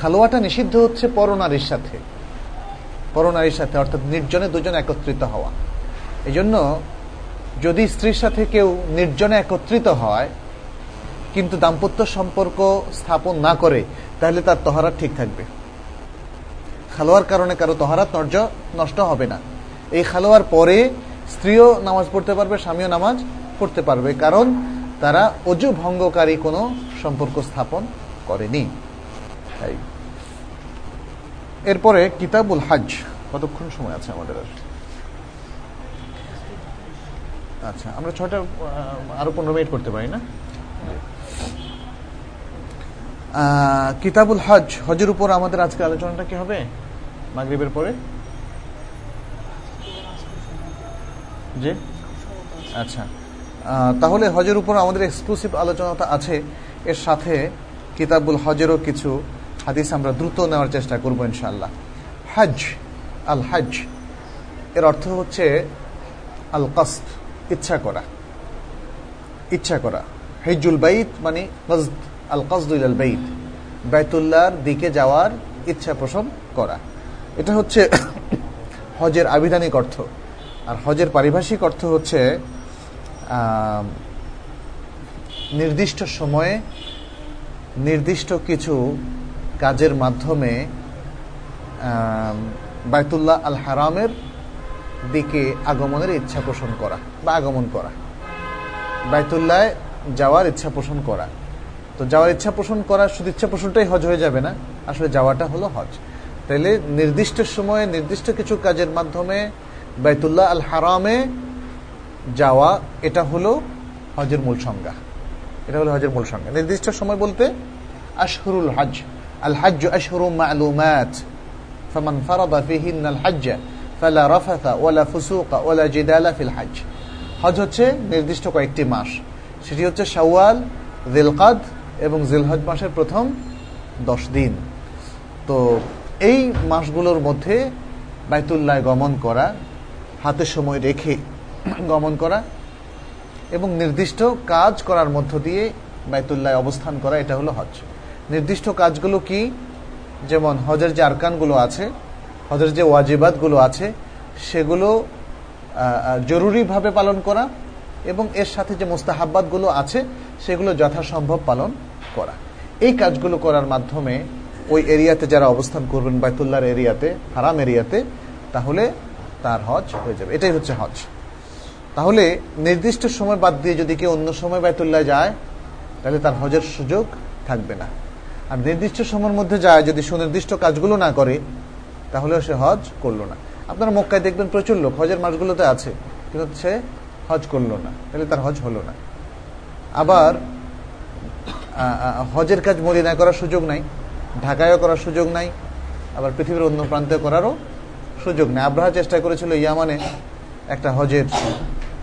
খালোয়াটা নিষিদ্ধ হচ্ছে পরনারীর সাথে। পরনারীর সাথে, অর্থাৎ নির্জনে দুজন একত্রিত হওয়া। এই জন্য যদি স্ত্রীর সাথে কেউ নির্জনে একত্রিত হয় কিন্তু দাম্পত্য সম্পর্ক স্থাপন না করে, তাহলে তার তহারাত ঠিক থাকবে। খালোয়ার কারণে কারও তহারাত নর্য নষ্ট হবে না। এই খালোয়ার পরে স্ত্রীও নামাজ পড়তে পারবে, স্বামীও নামাজ পড়তে পারবে, কারণ তারা অজু ভঙ্গকারী কোনো সম্পর্ক স্থাপন করেনি। তাই। এরপরে কিতাবুল হাজ। কতক্ষণ সময় আছে আমাদের আচ্ছা আমরা ছয়টা আরও পনেরো মিনিট করতে পারি না? কিতাবুল হজ হজের উপর আমাদের আজকে আলোচনাটা কি হবে? মাগরীবের পরে? জি আচ্ছা। তাহলে হজের উপর আমাদের এক্সক্লুসিভ আলোচনাটা আছে। এর সাথে কিতাবুল হজেরও কিছু হাদিস আমরা দ্রুত নেওয়ার চেষ্টা করব ইনশাল্লাহ হজ আল হজ এর অর্থ হচ্ছে আল কস্ত ইচ্ছা করা। ইচ্ছা করা। হেজুল বাইত মানে আল কসদুল আল বাইতুল্লাহর দিকে যাওয়ার ইচ্ছা পোষণ করা। এটা হচ্ছে হজের আবিধানিক অর্থ। আর হজের পারিভাষিক অর্থ হচ্ছে নির্দিষ্ট সময়ে নির্দিষ্ট কিছু কাজের মাধ্যমে বাইতুল্লাহ আল হারামের দিকে আগমনের ইচ্ছা পোষণ করা বা আগমন করা। বাইতুল্লায় যাওয়ার ইচ্ছা পোষণ করা। তো যাওয়ার ইচ্ছা পোষণ করা শুধু ইচ্ছা পোষণটাই হজ হয়ে যাবে না আসলে যাওয়াটা হলো হজ তাইলে নির্দিষ্ট সময়ে নির্দিষ্ট কিছু কাজের মাধ্যমে বাইতুল্লাহ আল হারামে যাওয়া এটা হলো হজের মূল সংজ্ঞা এটা হলো হজের মূল সংজ্ঞা নির্দিষ্ট সময় বলতে আশহরুল হজ আল হজ আশহরু মালুমাত فمن فرض فيهن الحج فلا رفث ولا فسوق ولا جدال في الحج হজ হচ্ছে নির্দিষ্ট কয়েকটি মাস সেটি হচ্ছে শাওয়াল দিলকাদ এবং জিলহজ মাসের প্রথম দশ দিন। তো এই মাসগুলোর মধ্যে বাইতুল্লায় গমন করা, হাতে সময় রেখে গমন করা এবং নির্দিষ্ট কাজ করার মধ্য দিয়ে বাইতুল্লায় অবস্থান করা, এটা হলো হজ। নির্দিষ্ট কাজগুলো কি? যেমন হজের যে আরকানগুলো আছে, হজের যে ওয়াজিবাদগুলো আছে, সেগুলো জরুরিভাবে পালন করা এবং এর সাথে যে মোস্তাহাব্বাদগুলো আছে, সেগুলো যথাসম্ভব পালন করা। এই কাজগুলো করার মাধ্যমে ওই এরিয়াতে যারা অবস্থান করবেন, বাইতুল্লাহর এরিয়াতে, হারাম এরিয়াতে, তাহলে তার হজ হয়ে যাবে। এটাই হচ্ছে হজ। তাহলে নির্দিষ্ট সময় বাদ দিয়ে যদি কেউ অন্য সময় বাইতুল্লাহ যায়, তাহলে তার হজের সুযোগ থাকবে না। আর নির্দিষ্ট সময়ের মধ্যে যায়, যদি সুনির্দিষ্ট কাজগুলো না করে, তাহলেও সে হজ করল না। আপনারা মক্কায় দেখবেন প্রচুর লোক, হজের মাসগুলোতে আছে, কিন্তু সে হজ করল না, তাহলে তার হজ হলো না। আবার হজের কাজ মদিনায় করার সুযোগ নাই, ঢাকায়ও করার সুযোগ নাই, আবার পৃথিবীর অন্য প্রান্তে করারও সুযোগ নেই। আব্রাহা চেষ্টা করেছিল ইয়ামানে একটা হজের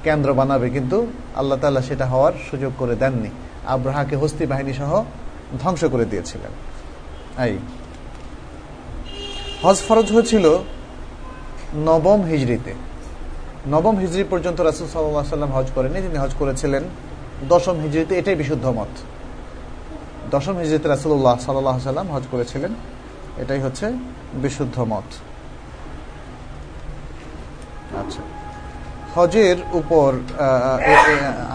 কেন্দ্র বানাবে, কিন্তু আল্লাহ তাল্লাহ সেটা হওয়ার সুযোগ করে দেননি। আব্রাহাকে হস্তি বাহিনী সহ ধ্বংস করে দিয়েছিলেন। এই। হজ ফরজ হয়েছিল নবম হিজড়িতে। নবম হিজড়ি পর্যন্ত রাসুল সাল্লাম হজ করেনি তিনি হজ করেছিলেন দশম হিজড়িতে, এটাই বিশুদ্ধ মত। দশম হিজড়িতে রাসুল্লাহ সাল্লাহ সাল্লাম হজ করেছিলেন। এটাই হচ্ছে বিশুদ্ধ মত। আচ্ছা। হজের উপর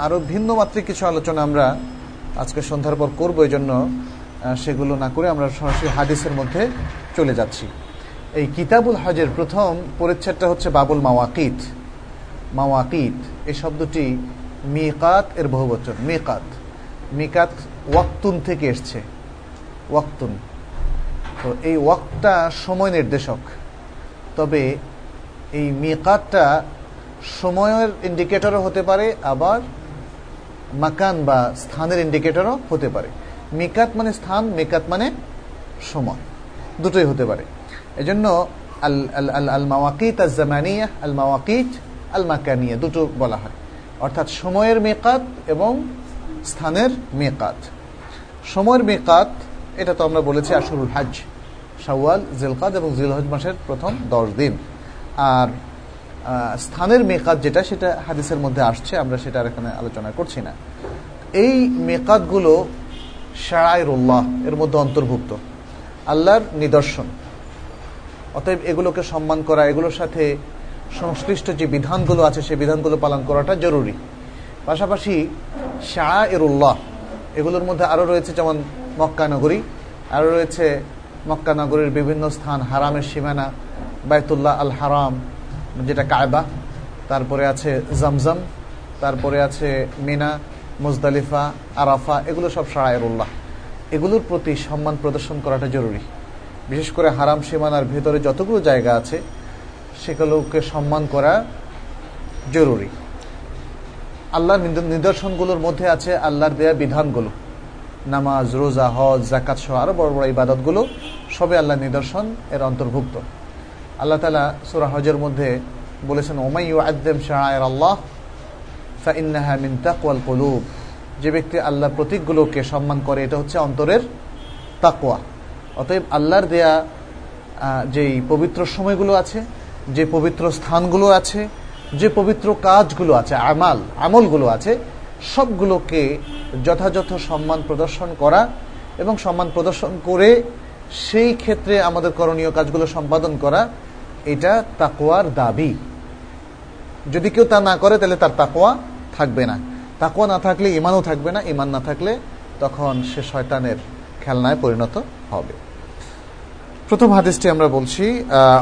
আরও ভিন্ন মাত্রিক কিছু আলোচনা আমরা আজকে সন্ধ্যার পর করব এই জন্য সেগুলো না করে আমরা সরাসরি হাদিসের মধ্যে চলে যাচ্ছি। এই কিতাবুল হজের প্রথম পরিচ্ছেদটা হচ্ছে বাবুল মাওয়াকিত। মাওয়াকিত, এই শব্দটি মিকাত এর বহুবচন, মিকাত। মিকাত ওয়াক্তুন থেকে এসছে। ওয়াক্তুন। তো এই ওয়াক্তটা সময় নির্দেশক। তবে এই মিকাতটা সময়ের ইন্ডিকেটরও হতে পারে, আবার মাকান বা স্থানের ইন্ডিকেটরও হতে পারে। মিকাত মানে স্থান, মেকাত মানে সময়। দুটোই হতে পারে। এজন্য আল আল আল আল মাওয়াকিত আল জামানিয়া, আল মাওয়াকিত আল মাকানিয়া, দুটো বলা হয়। অর্থাৎ সময়ের মেকাত এবং স্থানের মেকাত। সময়ের মেকাত, এটা তো আমরা বলেছি আসরুল হাজ শাওয়াল, জিলকাদ এবং জিলহজ মাসের প্রথম দশ দিন। আর স্থানের মেকাত যেটা, সেটা হাদিসের মধ্যে আসছে, আমরা সেটা এখানে আলোচনা করছি না। এই মেকাতগুলো শারায়রুল্লাহ এর মধ্যে অন্তর্ভুক্ত। আল্লাহর নিদর্শন। অতএব এগুলোকে সম্মান করা, এগুলোর সাথে সংশ্লিষ্ট যে বিধানগুলো আছে সেই বিধানগুলো পালন করাটা জরুরি। পাশাপাশি শাহ এরুল্লাহ এগুলোর মধ্যে আরও রয়েছে যেমন মক্কা নগরী আরও রয়েছে মক্কা নগরীর বিভিন্ন স্থান, হারামের সীমানা বায়তুল্লাহ আল হারাম, যেটা কায়বা তারপরে আছে জমজম, তারপরে আছে মিনা, মুজদালিফা, আরাফা, এগুলো সব শাহরুল্লাহ এগুলোর প্রতি সম্মান প্রদর্শন করাটা জরুরি। বিশেষ করে হারাম সীমানার ভেতরে যতগুলো জায়গা আছে, সেগুলোকে সম্মান করা জরুরি। আল্লাহর নিদর্শনগুলোর মধ্যে আছে আল্লাহর দেয়া বিধানগুলো। নামাজ, রোজা, হজ জাকাত সহ আরও বড় বড় ইবাদতগুলো সবে আল্লাহ নিদর্শন এর অন্তর্ভুক্ত। আল্লাহ তালা সুরা হজের মধ্যে বলেছেন, ওমাই আদ্দেম শাহ আল্লাহ ফাইন্নাহা মিন তাকওয়াল কলুব। যে ব্যক্তি আল্লাহর প্রতীকগুলোকে সম্মান করে, এটা হচ্ছে অন্তরের তাকোয়া অতএব আল্লাহর দেয়া যেই পবিত্র সময়গুলো আছে, যে পবিত্র স্থানগুলো আছে যে পবিত্র কাজগুলো আছে, আমাল, আমলগুলো আছে, সবগুলোকে যথাযথ সম্মান প্রদর্শন করা এবং সম্মান প্রদর্শন করে সেই ক্ষেত্রে আমাদের করণীয় কাজগুলো সম্পাদন করা, এটা তাকোয়ার দাবি। যদি কেউ তা না করে, তাহলে তার তাকোয়া থাকবে না। তাকোয়া না থাকলে, ইমানও থাকবে না। ইমান না থাকলে তখন সে শয়তানের খেলনায় পরিণত হবে। প্রথম হাদিসটি আমরা বলছি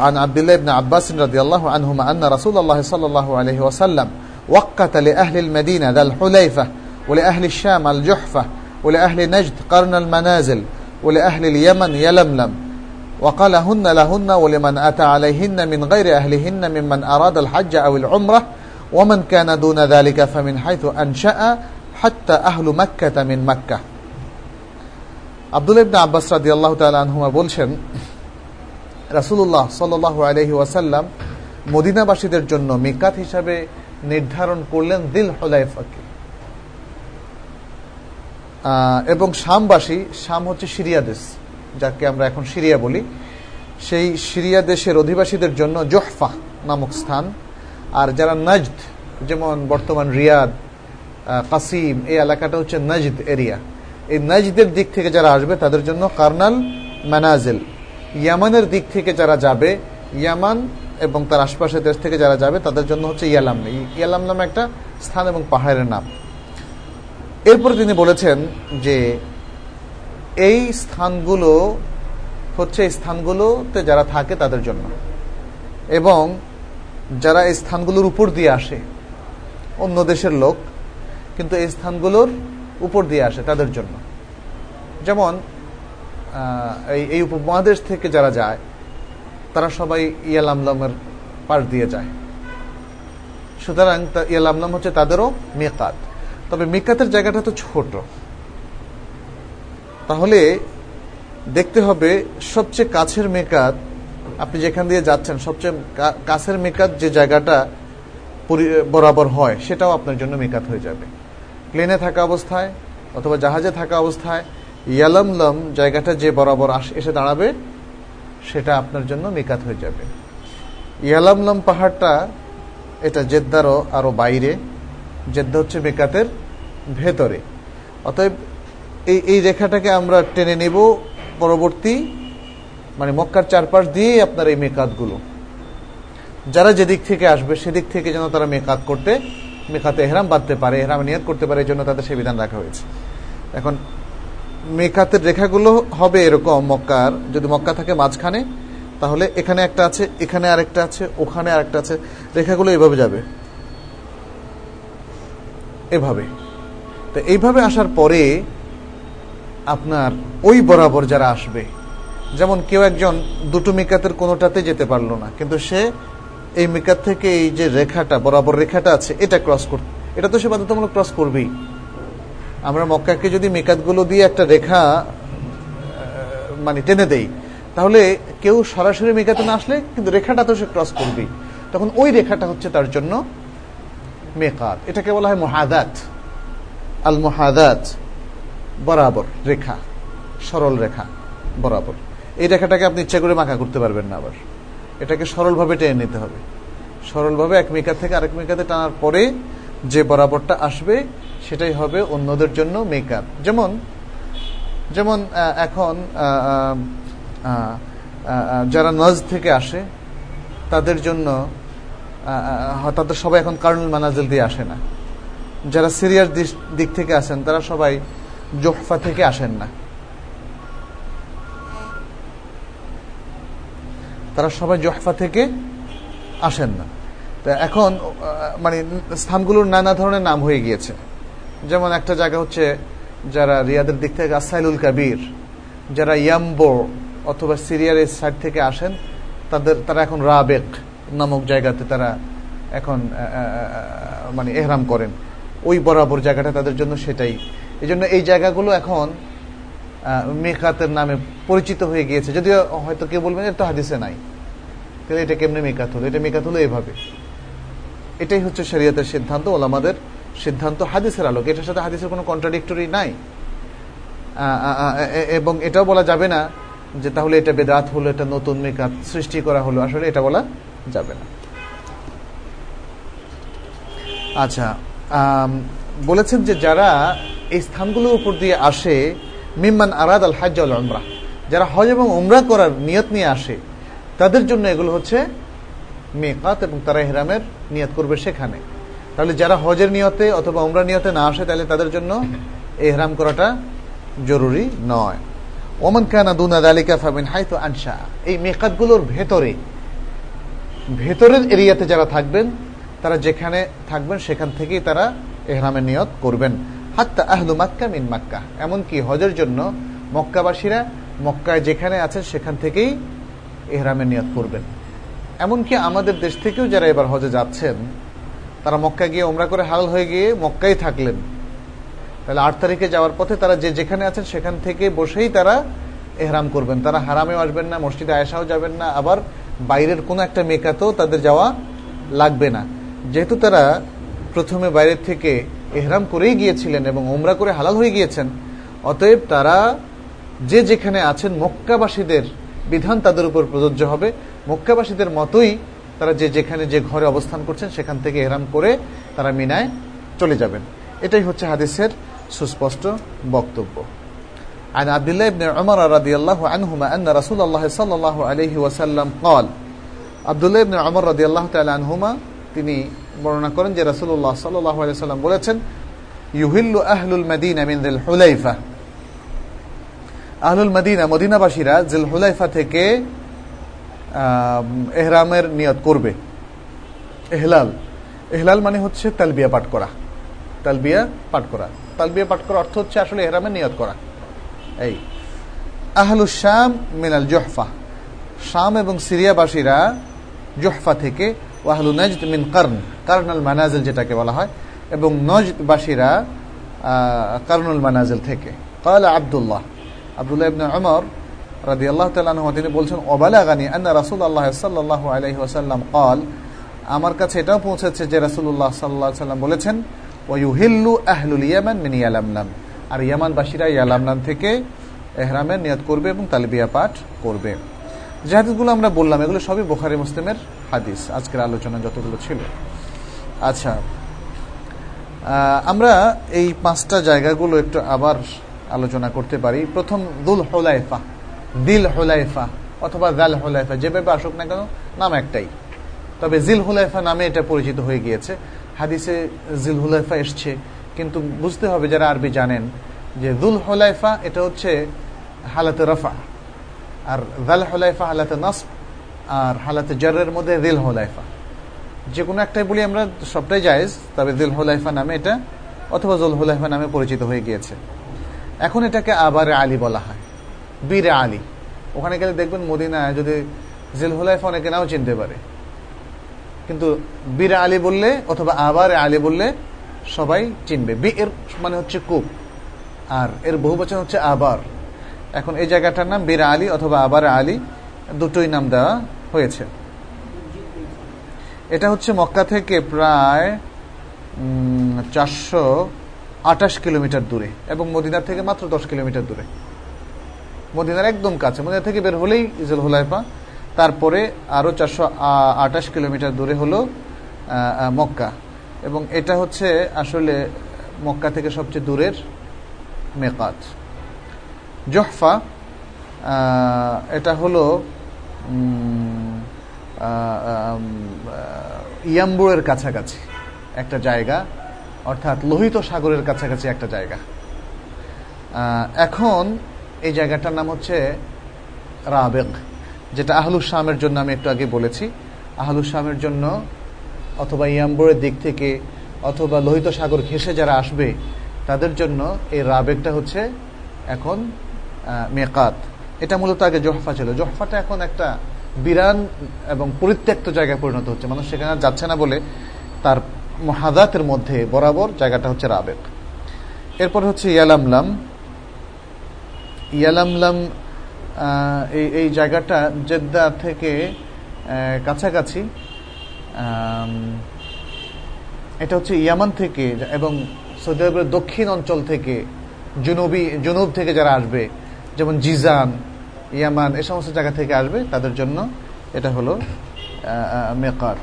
আন আব্দুল্লাহ ইবনে আব্বাস রাদিয়াল্লাহু আনহুমা আন্না রাসূলুল্লাহ সাল্লাল্লাহু আলাইহি ওয়াসাল্লাম وقت لأهل المدينة ذا الحليفة ولأهل الشام الجحفة ولأهل نجد قرن المنازل ولأهل اليمن يلملم وقال هن لهن ولمن أتى عليهن من غير أهلهن ممن أراد الحج أو العمرة ومن كان دون ذلك فمن حيث أنشأ حتى أهل مكة من مكة আব্দুল ইবনে আব্বাস রাদিয়াল্লাহু তাআলা আনহুমা বলছেন রাসূলুল্লাহ সাল্লাল্লাহু আলাইহি ওয়াসাল্লাম মদিনাবাসীদের জন্য মিকাত হিসাবে নির্ধারণ করলেন দিল হলাইফাকে। এবং শামবাসী, শাম হচ্ছে সিরিয়া দেশ, যাকে আমরা এখন সিরিয়া বলি। সেই সিরিয়া দেশের অধিবাসীদের জন্য জোহফা নামক স্থান। আর যারা নজদ, যেমন বর্তমান রিয়াদ কাসিম, এই এলাকাটা হচ্ছে নজদ এরিয়া। এই নজদের দিক থেকে যারা আসবে, তাদের জন্য কার্নাল মানাজেল। ইয়ামানের দিক থেকে যারা যাবে, ইয়ামান এবং তার আশপাশের দেশ থেকে যারা যাবে, তাদের জন্য হচ্ছে ইয়ালাম। ইয়ালাম নামে একটা স্থান এবং পাহাড়ের নাম। এরপরে তিনি বলেছেন যে, এই স্থানগুলো হচ্ছে এই স্থানগুলোতে যারা থাকে তাদের জন্য। এবং যারা এই স্থানগুলোর উপর দিয়ে আসে, অন্য দেশের লোক, কিন্তু এই স্থানগুলোর উপর দিয়ে আসে তাদের জন্য। যেমন এই উপমহাদেশ থেকে যারা যায়, তারা সবাই ইয়াল ইয়ালামলামের পাশ দিয়ে যায়। সুতরাং ইয়াল ইয়ালামলাম হচ্ছে তাদেরও মেকাত। তবে মেকাতের জায়গাটা তো ছোট। তাহলে দেখতে হবে সবচেয়ে কাছের মেকাত, আপনি যেখান দিয়ে যাচ্ছেন, সবচেয়ে কাছের মেকাত যে জায়গাটা বরাবর হয়, সেটাও আপনার জন্য মেকাত হয়ে যাবে। প্লেনে থাকা অবস্থায় অথবা জাহাজে থাকা অবস্থায় ইয়ালামলম, জায়গাটা যে বরাবর এসে দাঁড়াবে, সেটা আপনার জন্য মেকাত হয়ে যাবে। ইয়ালামলম পাহাড়টা, এটা জেদ্দারও আরও বাইরে। জেদ্দা হচ্ছে মেকাতের ভেতরে। অতএব এই এই রেখাটাকে আমরা টেনে নেব পরবর্তী মানে মক্কার চারপাশ দিয়েই আপনার এই মেকাতগুলো। যারা যেদিক থেকে আসবে, সেদিক থেকে যেন তারা মেকাত করতে, মেকাতে এহরাম বাঁধতে পারে, এহরাম নিয়াত করতে পারে, এই জন্য তাদের সেই বিধান রাখা হয়েছে। এখন মেকাতের রেখাগুলো হবে এরকম মক্কার। যদি মক্কা থাকে মাঝখানে, তাহলে এখানে একটা আছে, এখানে আরেকটা আছে, ওখানে আরেকটা আছে। রেখাগুলো এভাবে যাবে। এভাবে। তো এইভাবে আসার পরে আপনার ওই বরাবর যারা আসবে, যেমন কেউ একজন দুটো মিকাতের কোনোটাতে যেতে পারল না, কিন্তু সে এই মিকাত থেকে এই যে রেখাটা, বরাবর রেখাটা আছে, এটা ক্রস করতে এটা তো সে বাধ্যতামূলক ক্রস করবেই। আমরা মক্কাকে যদি মেকাতগুলো দিয়ে একটা রেখা মানে টেনে দেই, তাহলে কেউ সরাসরি মেকাতে না আসলে কিন্তু রেখাটা তো সে ক্রস করবেই। তখন ওই রেখাটা হচ্ছে তার জন্য মেকাত। এটাকে বলা হয় মহাদাত। আল মহাদাত বরাবর রেখা, সরল রেখা বরাবর। এই রেখাটাকে আপনি ইচ্ছা করে মাখা করতে পারবেন না আবার। এটাকে সরলভাবে টেনে নিতে হবে। সরলভাবে এক মেকাত থেকে আরেক মেকাতে টানার পরে যে বরাবরটা আসবে সেটাই হবে অন্যদের জন্য মেকআপ যেমন যেমন এখন যারা নজ থেকে আসে, তাদের জন্য তাদের সবাই এখন কার্নুল মানাজেল দিয়ে আসে না। যারা সিরিয়ার দিক থেকে আসেন, তারা সবাই জোহফা থেকে আসেন না। তারা সবাই জোহফা থেকে আসেন না। এখন মানে স্থানগুলোর নানা ধরনের নাম হয়ে গিয়েছে। যেমন একটা জায়গা হচ্ছে যারা রিয়াদের দিক থেকে আসাইলুল কাবির, যারা ইয়াম্বো অথবা সিরিয়ার এই সাইড থেকে আসেন, তাদের, তারা এখন রাবেক নামক জায়গাতে তারা এখন মানে এহরাম করেন। ওই বরাবর জায়গাটা তাদের জন্য সেটাই। এই জন্য এই জায়গাগুলো এখন মেকাতের নামে পরিচিত হয়ে গিয়েছে। যদিও হয়তো কেউ বলবেন এটা হাদিসে নাই। তাহলে এটা কেমনি মেকাত হলো? এটা মেকাত হলো এভাবে। এটাই হচ্ছে শরীয়তের সিদ্ধান্ত, ওলামাদের সিদ্ধান্ত হাদিসের আলোকে। এটার সাথে হাদিসের কোনো কন্ট্রাডিক্টরি নাই। এবং এটাও বলা যাবে না যে তাহলে এটা বেদাত হলো, এটা নতুন মেকাত সৃষ্টি করা হলো। আসলে এটা বলা যাবে না। আচ্ছা বলেছেন যে যারা এই স্থানগুলোর উপর দিয়ে আসে, মিম্মান আরাদ আল হাজ আল যারা হজ এবং উমরা করার নিয়ত নিয়ে আসে, তাদের জন্য এগুলো হচ্ছে মেকাত এবং তারা হেরামের নিয়ত করবে সেখানে। তাহলে যারা হজের নিয়তে অথবা উমরা নিয়তে না আসে, তাহলে তাদের জন্য এহরাম করাটা জরুরি নয়। ওমান কানা দুনা দালিকা ফাবিন হাইতো আনসা এই মেকাতগুলোর ভেতরে, ভেতরের এরিয়াতে যারা থাকবেন, তারা যেখানে থাকবেন, সেখান থেকেই তারা এহরামের নিয়ত করবেন। হাত্তা আহলু মাক্কা মিন মাক্কা। এমনকি হজের জন্য মক্কাবাসীরা মক্কায় যেখানে আছেন, সেখান থেকেই এহরামের নিয়ত করবেন। এমনকি আমাদের দেশ থেকেও যারা এবার হজে যাচ্ছেন তারা মক্কা গিয়ে ওমরা করে হাল হয়ে গিয়ে মক্কাই থাকলেন। তাহলে আট তারিখে যাওয়ার পথে তারা যে যেখানে আছেন সেখান থেকে বসেই তারা এহরাম করবেন। তারা হারামেও আসবেন না, মসজিদে আয়সাও যাবেন না, আবার বাইরের কোনো একটা মেকাতেও তাদের যাওয়া লাগবে না। যেহেতু তারা প্রথমে বাইরের থেকে এহরাম করেই গিয়েছিলেন এবং ওমরা করে হালাল হয়ে গিয়েছেন, অতএব তারা যে যেখানে আছেন মক্কাবাসীদের বিধান তাদের উপর প্রযোজ্য হবে। মক্কাবাসীদের মতোই তারা যে যেখানে যে ঘরে অবস্থান করছেন সেখান থেকে এহরাম করে তারা মিনায় চলে যাবেন এটাই হচ্ছে হাদিসের সুস্পষ্ট বক্তব্য عن عبد الله بن عمر رضي الله عنهما أن رسول الله صلى الله عليه وسلم قال عبد الله بن عمر رضي الله تعالى عنهما তিনি বর্ণনা করেন যে রাসূলুল্লাহ সাল্লাল্লাহু আলাইহি সাল্লাম বলেছেন ইউহিল্লু আহলুল মাদিনা মিন যিল হুলাইফা আহলুল মদিনা মদিনাবাসীরা জিল হুলাইফা থেকে এহরামের নিয়ত করবে। এহলাল। এহলাল মানে হচ্ছে তালবিয়া পাঠ করা। তালবিয়া পাঠ করা। তালবিয়া পাঠ করা অর্থ হচ্ছে আসলে এহরামের নিয়ত করা। এই। আহলু শাম মিনাল জোহফা। শাম এবং সিরিয়াবাসীরা জোহফা থেকে ওয়াহলু নজদ মিন কার্ন, কার্নাল মানাজেল যেটাকে বলা হয়, এবং নজদবাসীরা কার্নুল মানাজেল থেকে। কাল আবদুল্লাহ। আবদুল্লাহ ইবনে উমর রাদি আল্লাহ তাল্লাহ তিনি বলছেন, অবালাগানি আন্না রাসুল আল্লাহ সাল্লাহ আলহি ওসাল্লাম কল, আমার কাছে এটাও পৌঁছেছে যে রাসুল্লাহ সাল্লাহ সাল্লাম বলেছেন, ওয়ুহিল্লু আহলুল ইয়ামান মিনি ইয়ালামলাম আর ইয়ামানবাসীরা ইয়ালামলাম থেকে এহরামের নিয়াদ করবে এবং তালিবিয়া পাঠ করবে। যে হাদিসগুলো আমরা বললাম, এগুলো সবই বোখারি মুসলিমের হাদিস, আজকের আলোচনা যতগুলো ছিল। আচ্ছা আমরা এই পাঁচটা জায়গাগুলো একটু আবার আলোচনা করতে পারি। প্রথম দুল হলাইফা দিল হোলাইফা অথবা জাল হোলাইফা যেভাবে আসুক না কেন, নাম একটাই। তবে জিল হুলাইফা নামে এটা পরিচিত হয়ে গিয়েছে। হাদিসে জিল হুলাইফা এসছে, কিন্তু বুঝতে হবে যারা আরবি জানেন যে দুল হোলাইফা এটা হচ্ছে হালাতে রফা, আর জাল হোলাইফা হালাতে নসব, আর হালাতে জরের মধ্যে দিল হোলাইফা। যে কোনো একটাই বলি আমরা, সবটাই জায়েজ, তবে দিল হোলাইফা নামে এটা, অথবা জুল হোলাইফা নামে পরিচিত হয়ে গিয়েছে। এখন এটাকে আবার আলী বলা হয়। বীর আলী ওখানে গেলে দেখবেন মদিনায় যদি জিল হুলাইফা অনেকে নাও চিনতে পারে। কিন্তু বীর আলী বললে অথবা আবার আলী বললে সবাই চিনবে। বি এর মানে হচ্ছে কূপ। আর এর বহু বচন হচ্ছে আবার। এখন এই জায়গাটার নাম বীর আলী অথবা আবার আলী দুটোই নাম দেওয়া হয়েছে। এটা হচ্ছে মক্কা থেকে প্রায় চারশো আঠাশ কিলোমিটার দূরে এবং মদিনার থেকে মাত্র দশ কিলোমিটার দূরে। মদিনার একদম কাছে। মদিনা থেকে বের হলেই ইজুল হুলাইফা। তারপরে আরও চারশো আঠাশ কিলোমিটার দূরে হলো মক্কা। এবং এটা হচ্ছে আসলে মক্কা থেকে সবচেয়ে দূরের মেকাত। জহফা এটা হলো ইয়াম্বুরের কাছাকাছি একটা জায়গা। অর্থাৎ লোহিত সাগরের কাছাকাছি একটা জায়গা। এখন এই জায়গাটার নাম হচ্ছে রাবেগ, যেটা আহলুস শামের জন্য আমি একটু আগে বলেছি। আহলুস শামের জন্য অথবা ইয়াম্বরের দিক থেকে অথবা লোহিত সাগর ঘেঁষে যারা আসবে, তাদের জন্য এই রাবেগটা হচ্ছে এখন মেকাত। এটা মূলত আগে জোহফা ছিল। জোহফাটা এখন একটা বিরান এবং পরিত্যক্ত জায়গায় পরিণত হচ্ছে। মানুষ সেখানে যাচ্ছে না বলে তার মহাদাতের মধ্যে বরাবর জায়গাটা হচ্ছে রাবেগ। এরপর হচ্ছে ইয়ালামলাম। ইয়ালামলাম এই এই জায়গাটা জেদ্দা থেকে কাছাকাছি এটা হচ্ছে ইয়ামান থেকে এবং সৌদি আরবের দক্ষিণ অঞ্চল থেকে জুনুবি, জুনুব থেকে যারা আসবে, যেমন জিজান, ইয়ামান, এ সমস্ত জায়গা থেকে আসবে তাদের জন্য এটা হলো মেকাত।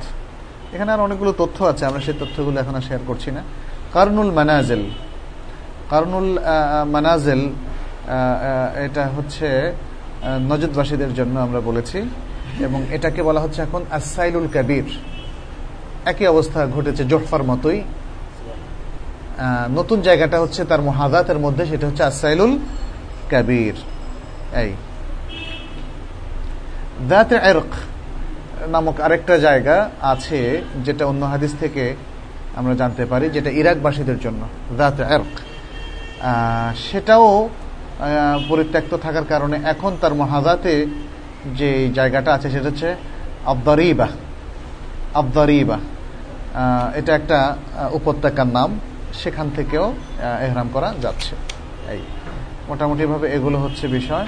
এখানে আর অনেকগুলো তথ্য আছে, আমরা সেই তথ্যগুলো এখন শেয়ার করছি না। কারনুল মানাজেল কারনুল মানাজেল এটা হচ্ছে আহ, নজদবাসীদের জন্য আমরা বলেছি এবং এটাকে বলা হচ্ছে এখন আসাইলুল কাবির। একই অবস্থা ঘটেছে জোহফার মতোই। নতুন জায়গাটা হচ্ছে তার মহাদাতের মধ্যে সেটা হচ্ছে আসাইলুল কাবির। এই। দাতে এরক নামক আরেকটা জায়গা আছে যেটা অন্য হাদিস থেকে আমরা জানতে পারি যেটা ইরাকবাসীদের জন্য দাতে এরক সেটাও পরিত্যক্ত থাকার কারণে এখন তার মহাজাতে যে জায়গাটা আছে সেটা হচ্ছে আবদারিবা। আবদারিবা এটা একটা উপত্যকার নাম। সেখান থেকেও এহরাম করা যাচ্ছে। এই, মোটামুটিভাবে এগুলো হচ্ছে বিষয়।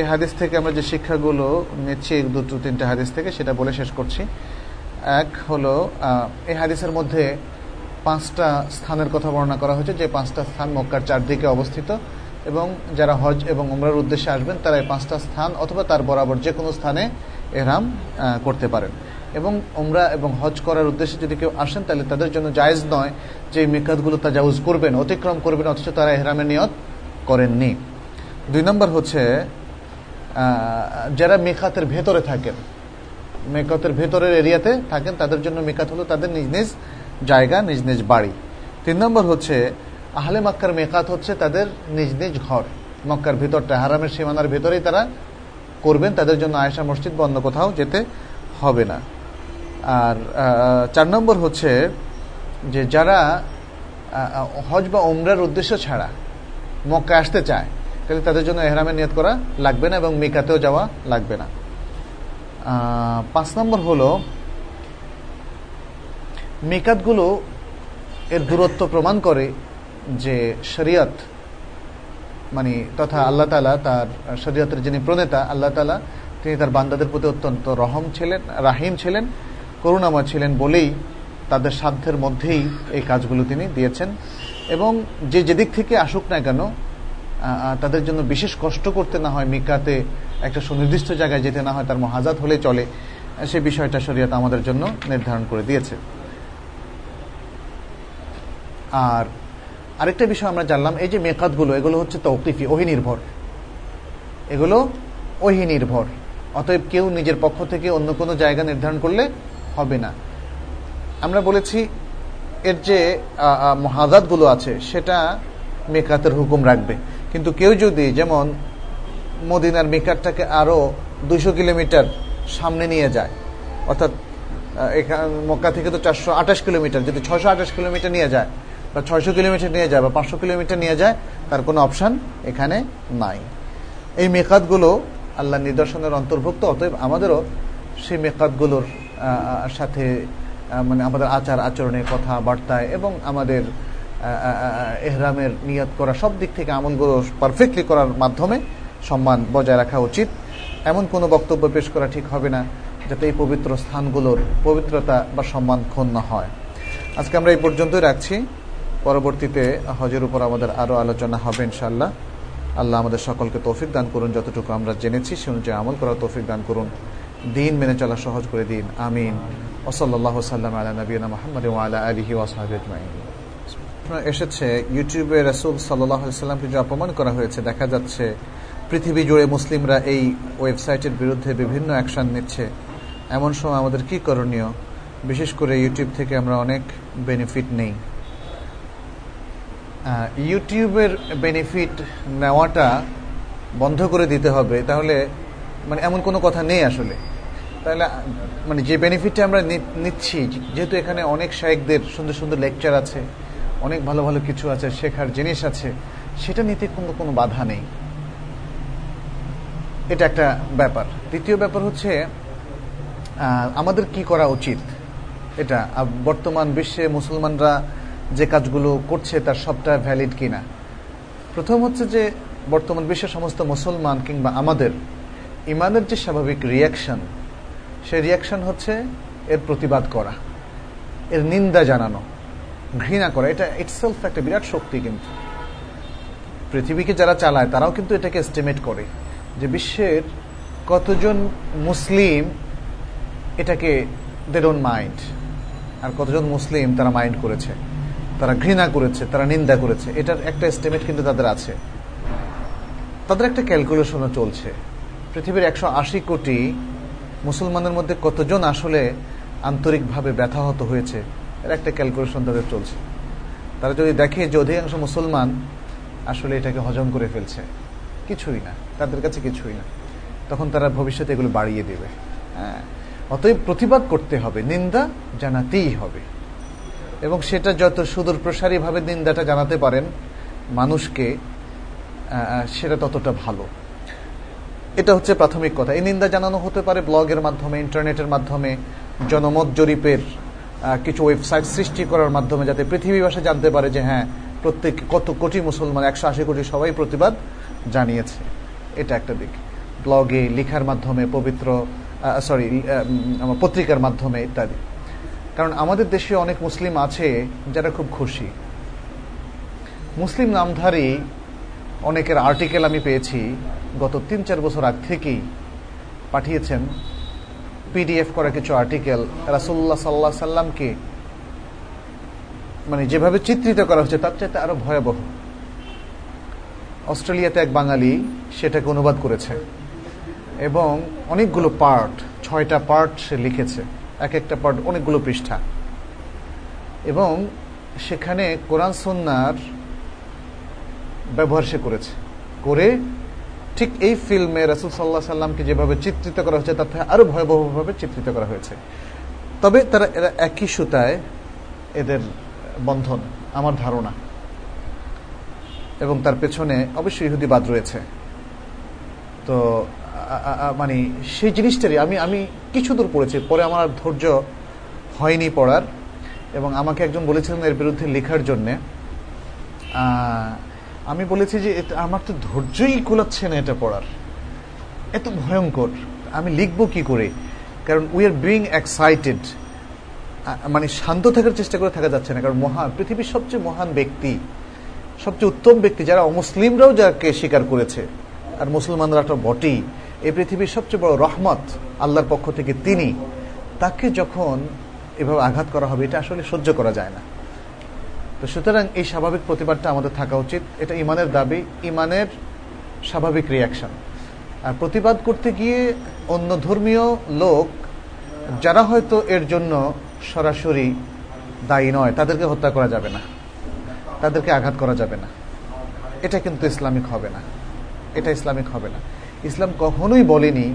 এই হাদিস থেকে আমরা যে শিক্ষাগুলো নিচ্ছি দুটো তিনটে হাদিস থেকে, সেটা বলে শেষ করছি। এক হলো এই হাদিসের মধ্যে পাঁচটা স্থানের কথা বর্ণনা করা হয়েছে। যে পাঁচটা স্থান মক্কার চারদিকে অবস্থিত এবং যারা হজ এবং উমরার উদ্দেশ্যে আসবেন, তারা এই পাঁচটা স্থান অথবা তার বরাবর যে কোনো স্থানে এরাম করতে পারেন। এবং উমরা এবং হজ করার উদ্দেশ্যে যদি কেউ আসেন, তাহলে তাদের জন্য জায়েজ নয় যে মেকাতগুলো তাজাউজ করবেন, অতিক্রম করবেন, অথচ তারা এহরামের নিয়ত করেননি। দুই নম্বর হচ্ছে যারা মেকাতের ভেতরে থাকেন, মেকাতের ভেতরের এরিয়াতে থাকেন, তাদের জন্য মেকাত হলো তাদের নিজ নিজ জায়গা, নিজ নিজ বাড়ি। তিন নম্বর হচ্ছে, আহলে মক্কার মেকাত হচ্ছে তাদের নিজ নিজ ঘর। মক্কার ভিতরটা হারামের সীমানার ভিতরেই তারা করবেন, তাদের জন্য আয়সা মসজিদ বা অন্য কোথাও যেতে হবে না। আর চার নম্বর হচ্ছে যে যারা হজ বা উমরার উদ্দেশ্য ছাড়া মক্কা আসতে চায়, তাহলে তাদের জন্য এহরামের নিয়ত করা লাগবে না এবং মেকাতেও যাওয়া লাগবে না। পাঁচ নম্বর হলো মিকাতগুলো এর দূরত্ব প্রমাণ করে যে শরিয়ত মানে তথা আল্লাহ তালা তার শরীয়তের যিনি প্রণেতা, আল্লাহ তালা তিনি তার বান্দাদের প্রতি অত্যন্ত রহম ছিলেন, রাহিম ছিলেন, করুণাময় ছিলেন বলেই তাদের সাধ্যের মধ্যেই এই কাজগুলো তিনি দিয়েছেন। এবং যে যেদিক থেকে আসুক না কেন তাদের জন্য বিশেষ কষ্ট করতে না হয় মিকাতে একটা সুনির্দিষ্ট জায়গায় যেতে না হয়, তার মহাজাত হলে চলে। সে বিষয়টা শরীয়ত আমাদের জন্য নির্ধারণ করে দিয়েছে। আর আরেকটা বিষয় আমরা জানলাম, এই যে মেকাতগুলো এগুলো হচ্ছে তৌকিফি, ওহি নির্ভর। এগুলো ওহি নির্ভর। অতএব কেউ নিজের পক্ষ থেকে অন্য কোনো জায়গা নির্ধারণ করলে হবে না। আমরা বলেছি, এর যে মহাজাতগুলো আছে, সেটা মেকাতের হুকুম রাখবে। কিন্তু কেউ যদি, যেমন মদিনার মেকারটাকে আরও দুশো কিলোমিটার সামনে নিয়ে যায়, অর্থাৎ এখান, মক্কা থেকে তো চারশো আঠাশ কিলোমিটার, যদি ছয়শো আঠাশ কিলোমিটার নিয়ে যায় বা ছয়শো কিলোমিটার নিয়ে যায় বা পাঁচশো কিলোমিটার নিয়ে যায়, তার কোনো অপশান এখানে নাই। এই মেকাতগুলো আল্লাহ নিদর্শনের অন্তর্ভুক্ত, অতএব আমাদেরও সেই মেকাতগুলোর সাথে মানে আমাদের আচার আচরণে কথাবার্তায় এবং আমাদের এহরামের নিয়ত করা সব দিক থেকে আমলগুলো পারফেক্টলি করার মাধ্যমে সম্মান বজায় রাখা উচিত। এমন কোনো বক্তব্য পেশ করা ঠিক হবে না যাতে এই পবিত্র স্থানগুলোর পবিত্রতা বা সম্মান ক্ষুণ্ণ হয়। আজকে আমরা এই পর্যন্তই রাখছি। পরবর্তীতে হজের উপর আমাদের আরও আলোচনা হবে ইনশাল্লাহ আল্লাহ আমাদের সকলকে তৌফিক দান করুন, যতটুকু আমরা জেনেছি সে অনুযায়ী আমল করার তৌফিক দান করুন। দিন মেনে চলা সহজ করে দিন, আমিন। ওসল্লাহ সাল্লাম আলা নবীনা মোহাম্মদ আলা আলহি ওয়াসাহাবি আজমাইন। এসেছে, ইউটিউবে রসুল সাল্লামকে যে অপমান করা হয়েছে, দেখা যাচ্ছে পৃথিবী জুড়ে মুসলিমরা এই ওয়েবসাইটের বিরুদ্ধে বিভিন্ন অ্যাকশন নিচ্ছে। এমন সময় আমাদের কি করণীয়? বিশেষ করে ইউটিউব থেকে আমরা অনেক বেনিফিট নেই। ইউটিউবের বেনিফিট নেওয়াটা বন্ধ করে দিতে হবে। তাহলে মানে এমন কোনো কথা নেই আসলে। তাহলে মানে যে বেনিফিটটা আমরা নিচ্ছি, যেহেতু এখানে অনেক শায়েকদের সুন্দর সুন্দর লেকচার আছে, অনেক ভালো ভালো কিছু আছে, শেখার জিনিস আছে, সেটা নিতে কোনো কোনো বাধা নেই। এটা একটা ব্যাপার। দ্বিতীয় ব্যাপার হচ্ছে আমাদের কি করা উচিত? এটা বর্তমান বিশ্বে মুসলমানরা যে কাজগুলো করছে তার সবটা ভ্যালিড কিনা। প্রথম হচ্ছে যে, বর্তমান বিশ্বের সমস্ত মুসলমান কিংবা আমাদের ইমানের যে স্বাভাবিক রিয়াকশন সেই রিয়াকশন হচ্ছে এর প্রতিবাদ করা, এর নিন্দা জানানো, ঘৃণা করা। এটা ইটসেলফ একটা বিরাট শক্তি কিন্তু। পৃথিবীকে যারা চালায়, তারাও কিন্তু এটাকে এস্টিমেট করে যে বিশ্বের কতজন মুসলিম এটাকে দে ডোন্ট মাইন্ড আর কতজন মুসলিম তারা মাইন্ড করেছে। তারা ঘৃণা করেছে, তারা নিন্দা করেছে। এটার একটা এস্টিমেট কিন্তু তাদের আছে। তাদের একটা ক্যালকুলেশনও চলছে। পৃথিবীর একশো আশি কোটি মুসলমানের মধ্যে কতজন আসলে আন্তরিকভাবে ব্যথাহত হয়েছে, এর একটা ক্যালকুলেশন তাদের চলছে। তারা যদি দেখে যে অধিকাংশ মুসলমান আসলে এটাকে হজম করে ফেলছে, কিছুই না, তাদের কাছে কিছুই না। তখন তারা ভবিষ্যতে এগুলো বাড়িয়ে দেবে। হ্যাঁ অতএব প্রতিবাদ করতে হবে, নিন্দা জানাতেই হবে। এবং সেটা যত সুদূর প্রসারীভাবে নিন্দাটা জানাতে পারেন, মানুষকে সেটা ততটা ভালো। এটা হচ্ছে প্রাথমিক কথা। এই নিন্দা জানানো হতে পারে ব্লগের মাধ্যমে, ইন্টারনেটের মাধ্যমে, জনমত জরিপের কিছু ওয়েবসাইট সৃষ্টি করার মাধ্যমে, যাতে পৃথিবী পৃথিবীবাসী জানতে পারে যে হ্যাঁ প্রত্যেক কত কোটি মুসলমান, একশো আশি কোটি সবাই প্রতিবাদ জানিয়েছে। এটা একটা দিক। ব্লগে, লিখার মাধ্যমে, পবিত্র সরি পত্রিকার মাধ্যমে ইত্যাদি। কারণ আমাদের দেশে অনেক মুসলিম আছে যারা খুব খুশি। মুসলিম নামধারী অনেকের আর্টিকেল আমি পেয়েছি গত তিন চার বছর আগ থেকেই পাঠিয়েছেন। পিডিএফ করা কিছু আর্টিকেল রাসুল্লাহ সাল্লাহ সাল্লামকে মানে যেভাবে চিত্রিত করা হচ্ছে তার চাইতে আরও ভয়াবহ। অস্ট্রেলিয়াতে এক বাঙালি সেটাকে অনুবাদ করেছে এবং অনেকগুলো পার্ট ছয়টা পার্ট সে লিখেছে। এক একটা পার্ট অনেকগুলো পৃষ্ঠা। এবং সেখানে কোরআন সন্ন্যার ব্যবহার সে করেছে। করে ঠিক এই ফিল্মে রাসুল সাল্লাহ সাল্লামকে যেভাবে চিত্রিত করা হয়েছে, তার থেকে আরও ভয়াবহভাবে চিত্রিত করা হয়েছে। তবে তারা, এরা একই সুতায় এদের বন্ধন, আমার ধারণা। এবং তার পেছনে অবশ্যই ইহুদিবাদ রয়েছে। তো মানে সেই জিনিসটারই আমি আমি কিছু দূর পড়েছি। পরে আমার আর ধৈর্য হয়নি পড়ার। এবং আমাকে একজন বলেছিলেন এর বিরুদ্ধে লেখার জন্যে। আমি বলেছি যে আমার তো ধৈর্যই কুলাচ্ছে না এটা পড়ার। এত ভয়ঙ্কর। আমি লিখব কি করে? কারণ উই আর বিং এক্সাইটেড মানে শান্ত থাকার চেষ্টা করে থাকা যাচ্ছে না। কারণ মহান পৃথিবীর সবচেয়ে মহান ব্যক্তি, সবচেয়ে উত্তম ব্যক্তি যারা অমুসলিমরাও যাকে স্বীকার করেছে, আর মুসলমানরা তো বটেই। এই পৃথিবীর সবচেয়ে বড় রহমত আল্লাহর পক্ষ থেকে তিনি, তাকে যখন এভাবে আঘাত করা হবে, এটা আসলে সহ্য করা যায় না। তো সুতরাং এই স্বাভাবিক প্রতিবাদটা আমাদের থাকা উচিত। এটা ইমানের দাবি, ইমানের স্বাভাবিক রিয়াকশন আর প্রতিবাদ করতে গিয়ে অন্য ধর্মীয় লোক, যারা হয়তো এর জন্য সরাসরি দায়ী নয়, তাদেরকে হত্যা করা যাবে না। তাদেরকে আঘাত করা যাবে না। এটা কিন্তু ইসলামিক হবে না। এটা ইসলামিক হবে না। ইসলাম কখনোই বলেনি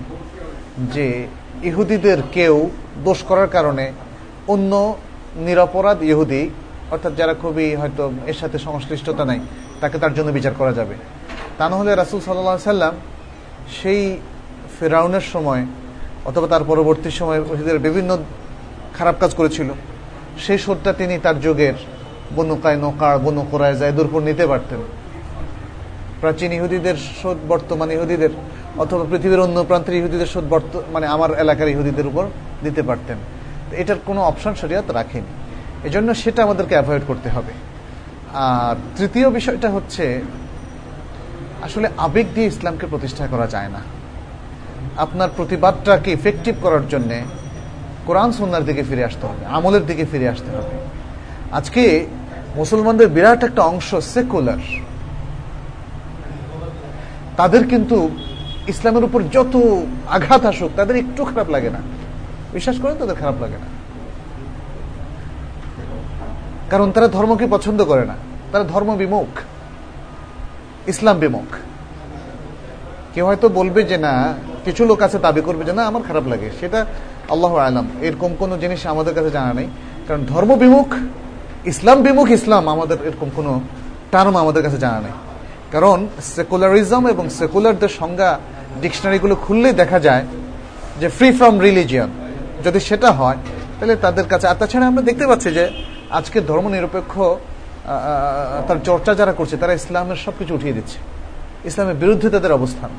যে ইহুদিদের কেউ দোষ করার কারণে অন্য নিরপরাধ ইহুদি, অর্থাৎ যারা খুবই হয়তো এর সাথে সংশ্লিষ্টতা নাই, তাকে তার জন্য বিচার করা যাবে। তা না হলে রাসুল সাল্লাহ সাল্লাম সেই ফেরাউনের সময় অথবা তার পরবর্তী সময় ইহুদিদের বিভিন্ন খারাপ কাজ করেছিল। সেই শোধটা তিনি তার যুগের বনুকায় নৌকার বনু কোরআয় জায়দুর উপর নিতে পারতেন। প্রাচীন ইহুদিদের শোধ, বর্তমান ইহুদিদের অথবা পৃথিবীর অন্য প্রান্তের ইহুদিদের শোধ মানে আমার এলাকার ইহুদিদের উপর দিতে পারতেন। এটার কোনো অপশন শরিয়াত রাখেনি। এজন্য সেটা আমাদেরকে অ্যাভয়েড করতে হবে। আর তৃতীয় বিষয়টা হচ্ছে, আসলে আবেগ দিয়ে ইসলামকে প্রতিষ্ঠা করা যায় না। আপনার প্রতিবাদটাকে ইফেক্টিভ করার জন্য কোরআন সন্ন্যার দিকে ফিরে আসতে হবে, আমলের দিকে ফিরে আসতে হবে। আজকে মুসলমানদের বিরাট একটা অংশ সেকুলার। তাদের কিন্তু ইসলামের উপর যত আঘাত আসুক, তাদের একটু খারাপ লাগে না। বিশ্বাস করেন, তাদের খারাপ লাগে না। কারণ তারা ধর্মকে পছন্দ করে না। তারা ধর্ম বিমুখ। ইসলাম বিমুখ। কেউ হয়তো বলবে যে, না, কিছু লোক আছে, দাবি করবে যে, না, আমার খারাপ লাগে। সেটা আল্লাহ আলাম। এরকম কোন জিনিস আমাদের কাছে জানা নেই। কারণ ধর্ম বিমুখ, ইসলাম বিমুখ, ইসলাম আমাদের এরকম কোন টার্ম আমাদের কাছে জানা নেই। কারণ সেকুলারিজম এবং সেকুলারদের সংজ্ঞা ডিকশনারিগুলো খুললেই দেখা যায় যে ফ্রি ফ্রম রিলিজিয়ন যদি সেটা হয়, তাহলে তাদের কাছে, আর তাছাড়া আমরা দেখতে পাচ্ছি যে আজকে ধর্ম নিরপেক্ষ তার চর্চা যারা করছে, তারা ইসলামের সব কিছু উঠিয়ে দিচ্ছে। ইসলামের বিরুদ্ধে তাদের অবস্থান।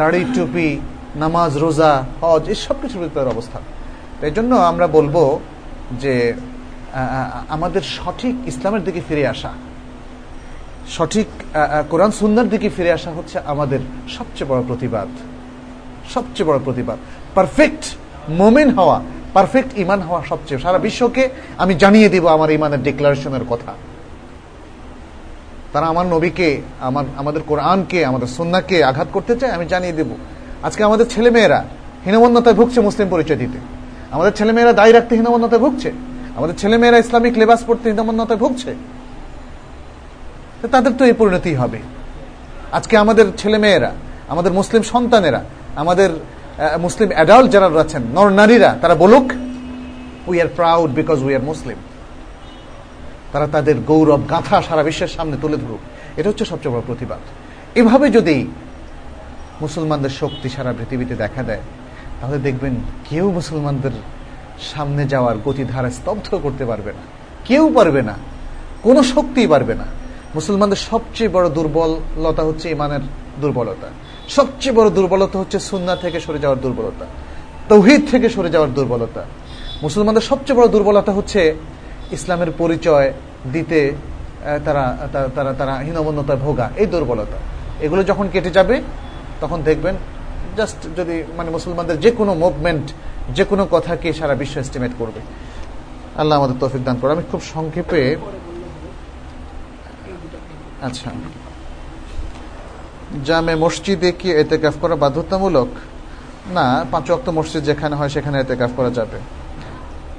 দাড়ি, টুপি, নামাজ, রোজা, হজ, এই সব কিছুর বিরুদ্ধে তাদের অবস্থান। এই জন্য আমরা বলব যে আমাদের সঠিক ইসলামের দিকে ফিরে আসা সঠিক কোরআন সুন্দর দিকে ফিরে আসা হচ্ছে আমাদের সবচেয়ে বড় প্রতিবাদ। সবচেয়ে বড় প্রতিবাদ। পারফেক্ট মোমেন হওয়া পারফেক্ট ইমান হওয়া সবচেয়ে। সারা বিশ্বকে আমি জানিয়ে দিব আমার ইমানের ডিক্লারেশনের কথা। তারা আমার নবীকে, আমার, আমাদের কোরআনকে, আমাদের সন্নাকে আঘাত করতে চায়, আমি জানিয়ে দেব। আজকে আমাদের ছেলেমেয়েরা হীনমন্যতায় ভুগছে মুসলিম পরিচয় দিতে। আমাদের ছেলেমেয়েরা দায়ী রাখতে হীনমন্যতায় ভুগছে। আমাদের ছেলেমেয়েরা ইসলামিক লেবাস পড়তে হীনমন্যতায় ভুগছে। তাদের তো এই পরিণতি হবে। আজকে আমাদের ছেলেমেয়েরা, আমাদের মুসলিম সন্তানেরা, আমাদের মুসলিম অ্যাডাল্ট যারা রয়েছেন, নর নারীরা, তারা বলুক we are proud because we are Muslim তারা তাদের গৌরব গাথা সারা বিশ্বের সামনে তুলে ধরুক। এটা হচ্ছে সবচেয়ে বড় প্রতিবাদ। এভাবে যদি মুসলমানদের শক্তি সারা পৃথিবীতে দেখা দেয়, তাহলে দেখবেন কেউ মুসলমানদের সামনে যাওয়ার গতিধারা স্তব্ধ করতে পারবে না। কেউ পারবে না। কোনো শক্তি পারবে না। মুসলমানদের সবচেয়ে বড় দুর্বলতা হচ্ছে ইমানের দুর্বলতা। সবচেয়ে বড় দুর্বলতা হচ্ছে সুন্না থেকে সরে যাওয়ার দুর্বলতা, তৌহিদ থেকে সরে যাওয়ার দুর্বলতা। মুসলমানদের সবচেয়ে বড় দুর্বলতা হচ্ছে ইসলামের পরিচয় দিতে তারা তারা তারা হীনমন্যতায় ভোগা, এই দুর্বলতা। এগুলো যখন কেটে যাবে, তখন দেখবেন জাস্ট যদি মানে মুসলমানদের যে কোনো মুভমেন্ট যে কোনো কথাকে সারা বিশ্ব এস্টিমেট করবে। আল্লাহ আমাদের তৌফিক দান করে আমি খুব সংক্ষেপে আচ্ছা। জামে মসজিদে কি এতেকাফ করা বাধ্যতামূলক? না, পাঁচ অক্ট মসজিদ যেখানে হয় সেখানে এতেকাফ করা যাবে।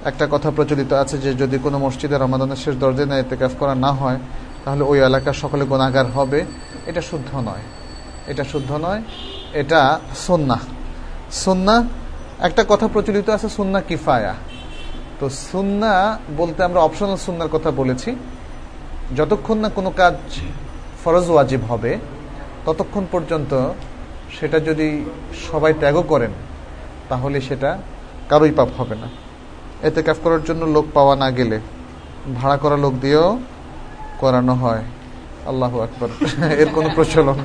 একটা কথা প্রচলিত আছে যে যদি কোনো মসজিদে রমাদানের শেষ দশ দিনে এতেকাফ করা না হয়, তাহলে ওই এলাকার সকলে গোনাগার হবে। এটা শুদ্ধ নয়। এটা শুদ্ধ নয়, এটা সন্না সন্না একটা কথা প্রচলিত আছে সুন্না কিফায়া। তো সুন্না বলতে আমরা অপশনাল সুন্নার কথা বলেছি। যতক্ষণ না কোনো কাজ ফরজ ওয়াজিব হবে, ততক্ষণ পর্যন্ত সেটা যদি সবাই ত্যাগও করেন, তাহলে সেটা কারোই পাপ হবে না। এতে কাফ করার জন্য লোক পাওয়া না গেলে, ভাড়া করা লোক দিয়েও করানো হয়। আল্লাহ আকবর। এর কোনো প্রচলন,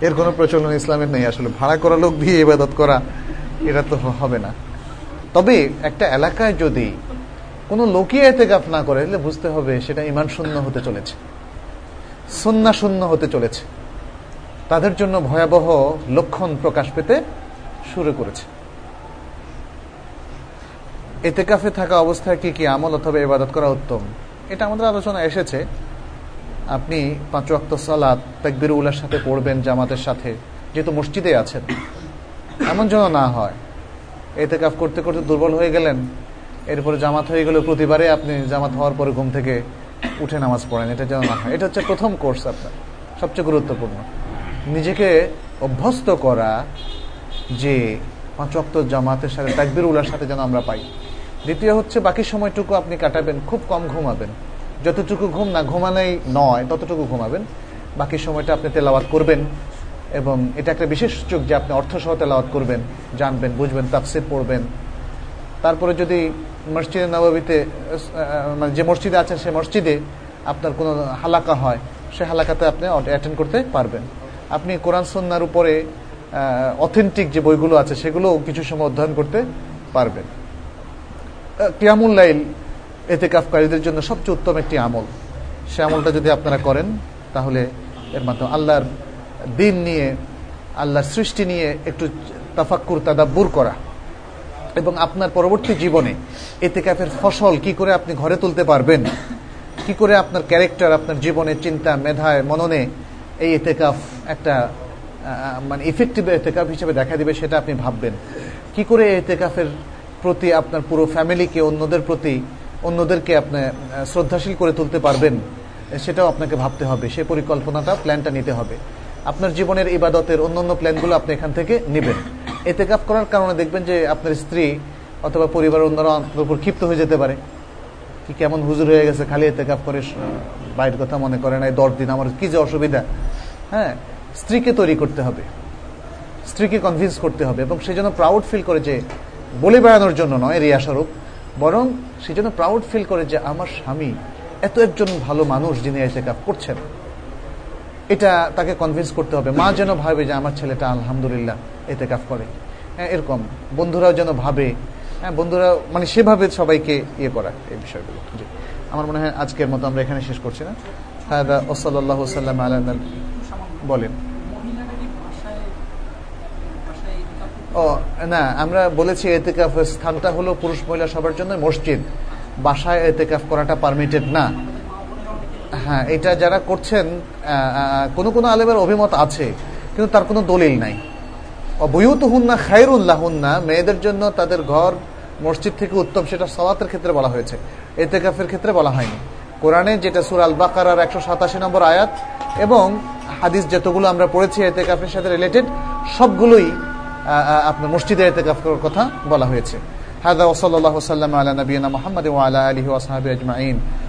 এর কোনো প্রচলন ইসলামের নেই। আসলে ভাড়া করা লোক দিয়ে ইবাদত করা, এটা তো হবে না। তবে একটা এলাকায় যদি কোনো এতে গাফ না করে বুঝতে হবে সেটা ইমান শূন্য হতে চলেছে, সন্না শূন্য হতে চলেছে। তাদের জন্য ভয়াবহ লক্ষণ প্রকাশ পেতে শুরু করেছে। এতেকাফে থাকা অবস্থায় কি কি আমল অথবা ইবাদত করা উত্তম? এটা আমাদের আলোচনা এসেছে। আপনি পাঁচ অক্ত সালাদ তাকবির উল্লার সাথে পড়বেন জামাতের সাথে, যেহেতু মসজিদে আছেন। এমন যেন না হয়। এতেকাফ করতে করতে দুর্বল হয়ে গেলেন। এরপরে জামাত হয়ে গেলে প্রতিবারে আপনি জামাত হওয়ার পরে ঘুম থেকে উঠে নামাজ পড়েন, এটা যেন না হয়। এটা হচ্ছে প্রথম কোর্স আপনার, সবচেয়ে গুরুত্বপূর্ণ। নিজেকে অভ্যস্ত করা যে পাঁচ অক্ত জামাতের সাথে, তাকবির উলার সাথে যেন আমরা পাই। দ্বিতীয় হচ্ছে, বাকি সময়টুকু আপনি কাটাবেন, খুব কম ঘুমাবেন। যতটুকু ঘুম না ঘুমানোই নয়, ততটুকু ঘুমাবেন। বাকি সময়টা আপনি তেলাওয়াত করবেন এবং এটা একটা বিশেষ সুযোগ যে আপনি অর্থ সহ তেলাওয়াত করবেন, জানবেন, বুঝবেন, তাফসির পড়বেন। তারপরে যদি মসজিদে নবাবিতে মানে যে মসজিদে আছেন সে মসজিদে আপনার কোনো হালাকা হয় সে হালাকাতে আপনি অ্যাটেন্ড করতে পারবেন। আপনি কোরআন সন্ন্যার উপরে অথেন্টিক যে বইগুলো আছে সেগুলো কিছু সময় অধ্যয়ন করতে পারবেন। কিয়ামুল লাইল এতে কাফকারীদের জন্য সবচেয়ে উত্তম একটি আমল। সে আমলটা যদি আপনারা করেন, তাহলে এর মাধ্যমে আল্লাহর দিন নিয়ে, আল্লাহর সৃষ্টি নিয়ে একটু তাফাক্কুর, তাদাব্বুর করা। এবং আপনার পরবর্তী জীবনে এতে কাফের ফসল কি করে আপনি ঘরে তুলতে পারবেন? কি করে আপনার ক্যারেক্টার আপনার জীবনে চিন্তা, মেধায়, মননে এই এতেকাফ একটা মানে ইফেক্টিভ এতেকাফ হিসেবে দেখা দিবে সেটা আপনি ভাববেন। কি করে এতেকাফের প্রতি আপনার পুরো ফ্যামিলিকে অন্যদের প্রতি, অন্যদেরকে আপনি শ্রদ্ধাশীল করে তুলতে পারবেন, সেটাও আপনাকে ভাবতে হবে। সে পরিকল্পনাটা প্ল্যানটা নিতে হবে। আপনার জীবনের ইবাদতের অন্যান্য প্ল্যানগুলো আপনি এখান থেকে নেবেন। এতেকাফ করার কারণে দেখবেন যে আপনার স্ত্রী অথবা পরিবারের অন্যরা আপনার উপর ক্ষিপ্ত হয়ে যেতে পারে। কি কেমন হুজুর হয়ে গেছে, খালি এতেকাফ করে বাইরের কথা মনে করে নাই, দশ দিন, আমার কি যে অসুবিধা। হ্যাঁ স্ত্রীকে তৈরি করতে হবে। স্ত্রীকে কনভিন্স করতে হবে এবং সে যেন প্রাউড ফিল করে যে বলে বেড়ানোর জন্য নয় রিয়াস্বরূপ বরং সে যেন প্রাউড ফিল করে যে আমার স্বামী এত একজন ভালো মানুষ যিনি এতেকাফ করছেন। এটা তাকে কনভিন্স করতে হবে। মা যেন ভাবে যে আমার ছেলেটা আলহামদুলিল্লাহ এতে কাফ করে। হ্যাঁ এরকম। বন্ধুরাও যেন ভাবে। হ্যাঁ বন্ধুরা মানে সেভাবে সবাইকে ইয়ে করা এই বিষয়গুলো। জি। আমার মনে হয় আজকের মতো আমরা এখানে শেষ করছি না। হ্যাঁ ওসল্লাহ সাল্লাম আল্লাহ বলেন। ও, না, আমরা বলেছি এতেকাফ স্থানটা হলো পুরুষ মহিলা সবার জন্য মসজিদ। বাসায় এতেকাফ করাটা পারমিটেড না। হ্যাঁ এটা যারা করছেন কোনো কোনো আলেমের অভিমত আছে, কিন্তু তার কোনো দলিল নাই। অবয়ুত হুন্না খায়রুল্লাহ হুন্না মেয়েদের জন্য তাদের ঘর, মসজিদ থেকে উত্তম, সেটা সলাতের ক্ষেত্রে বলা হয়েছে। এতেকাফের ক্ষেত্রে বলা হয়নি। কোরআনে যেটা সুর আল বাকার একশো সাতাশি নম্বর আয়াত এবং হাদিস যতগুলো আমরা পড়েছি, এতেকাফের সাথে রিলেটেড সবগুলোই আপনার মসজিদে এতেকাফ করার কথা বলা হয়েছে। হাদা ওসল্লাহ সাল্লাম আলা নবীনা মোহাম্মদ ওয়ালা আলহি ওসহাবি আজমাইন।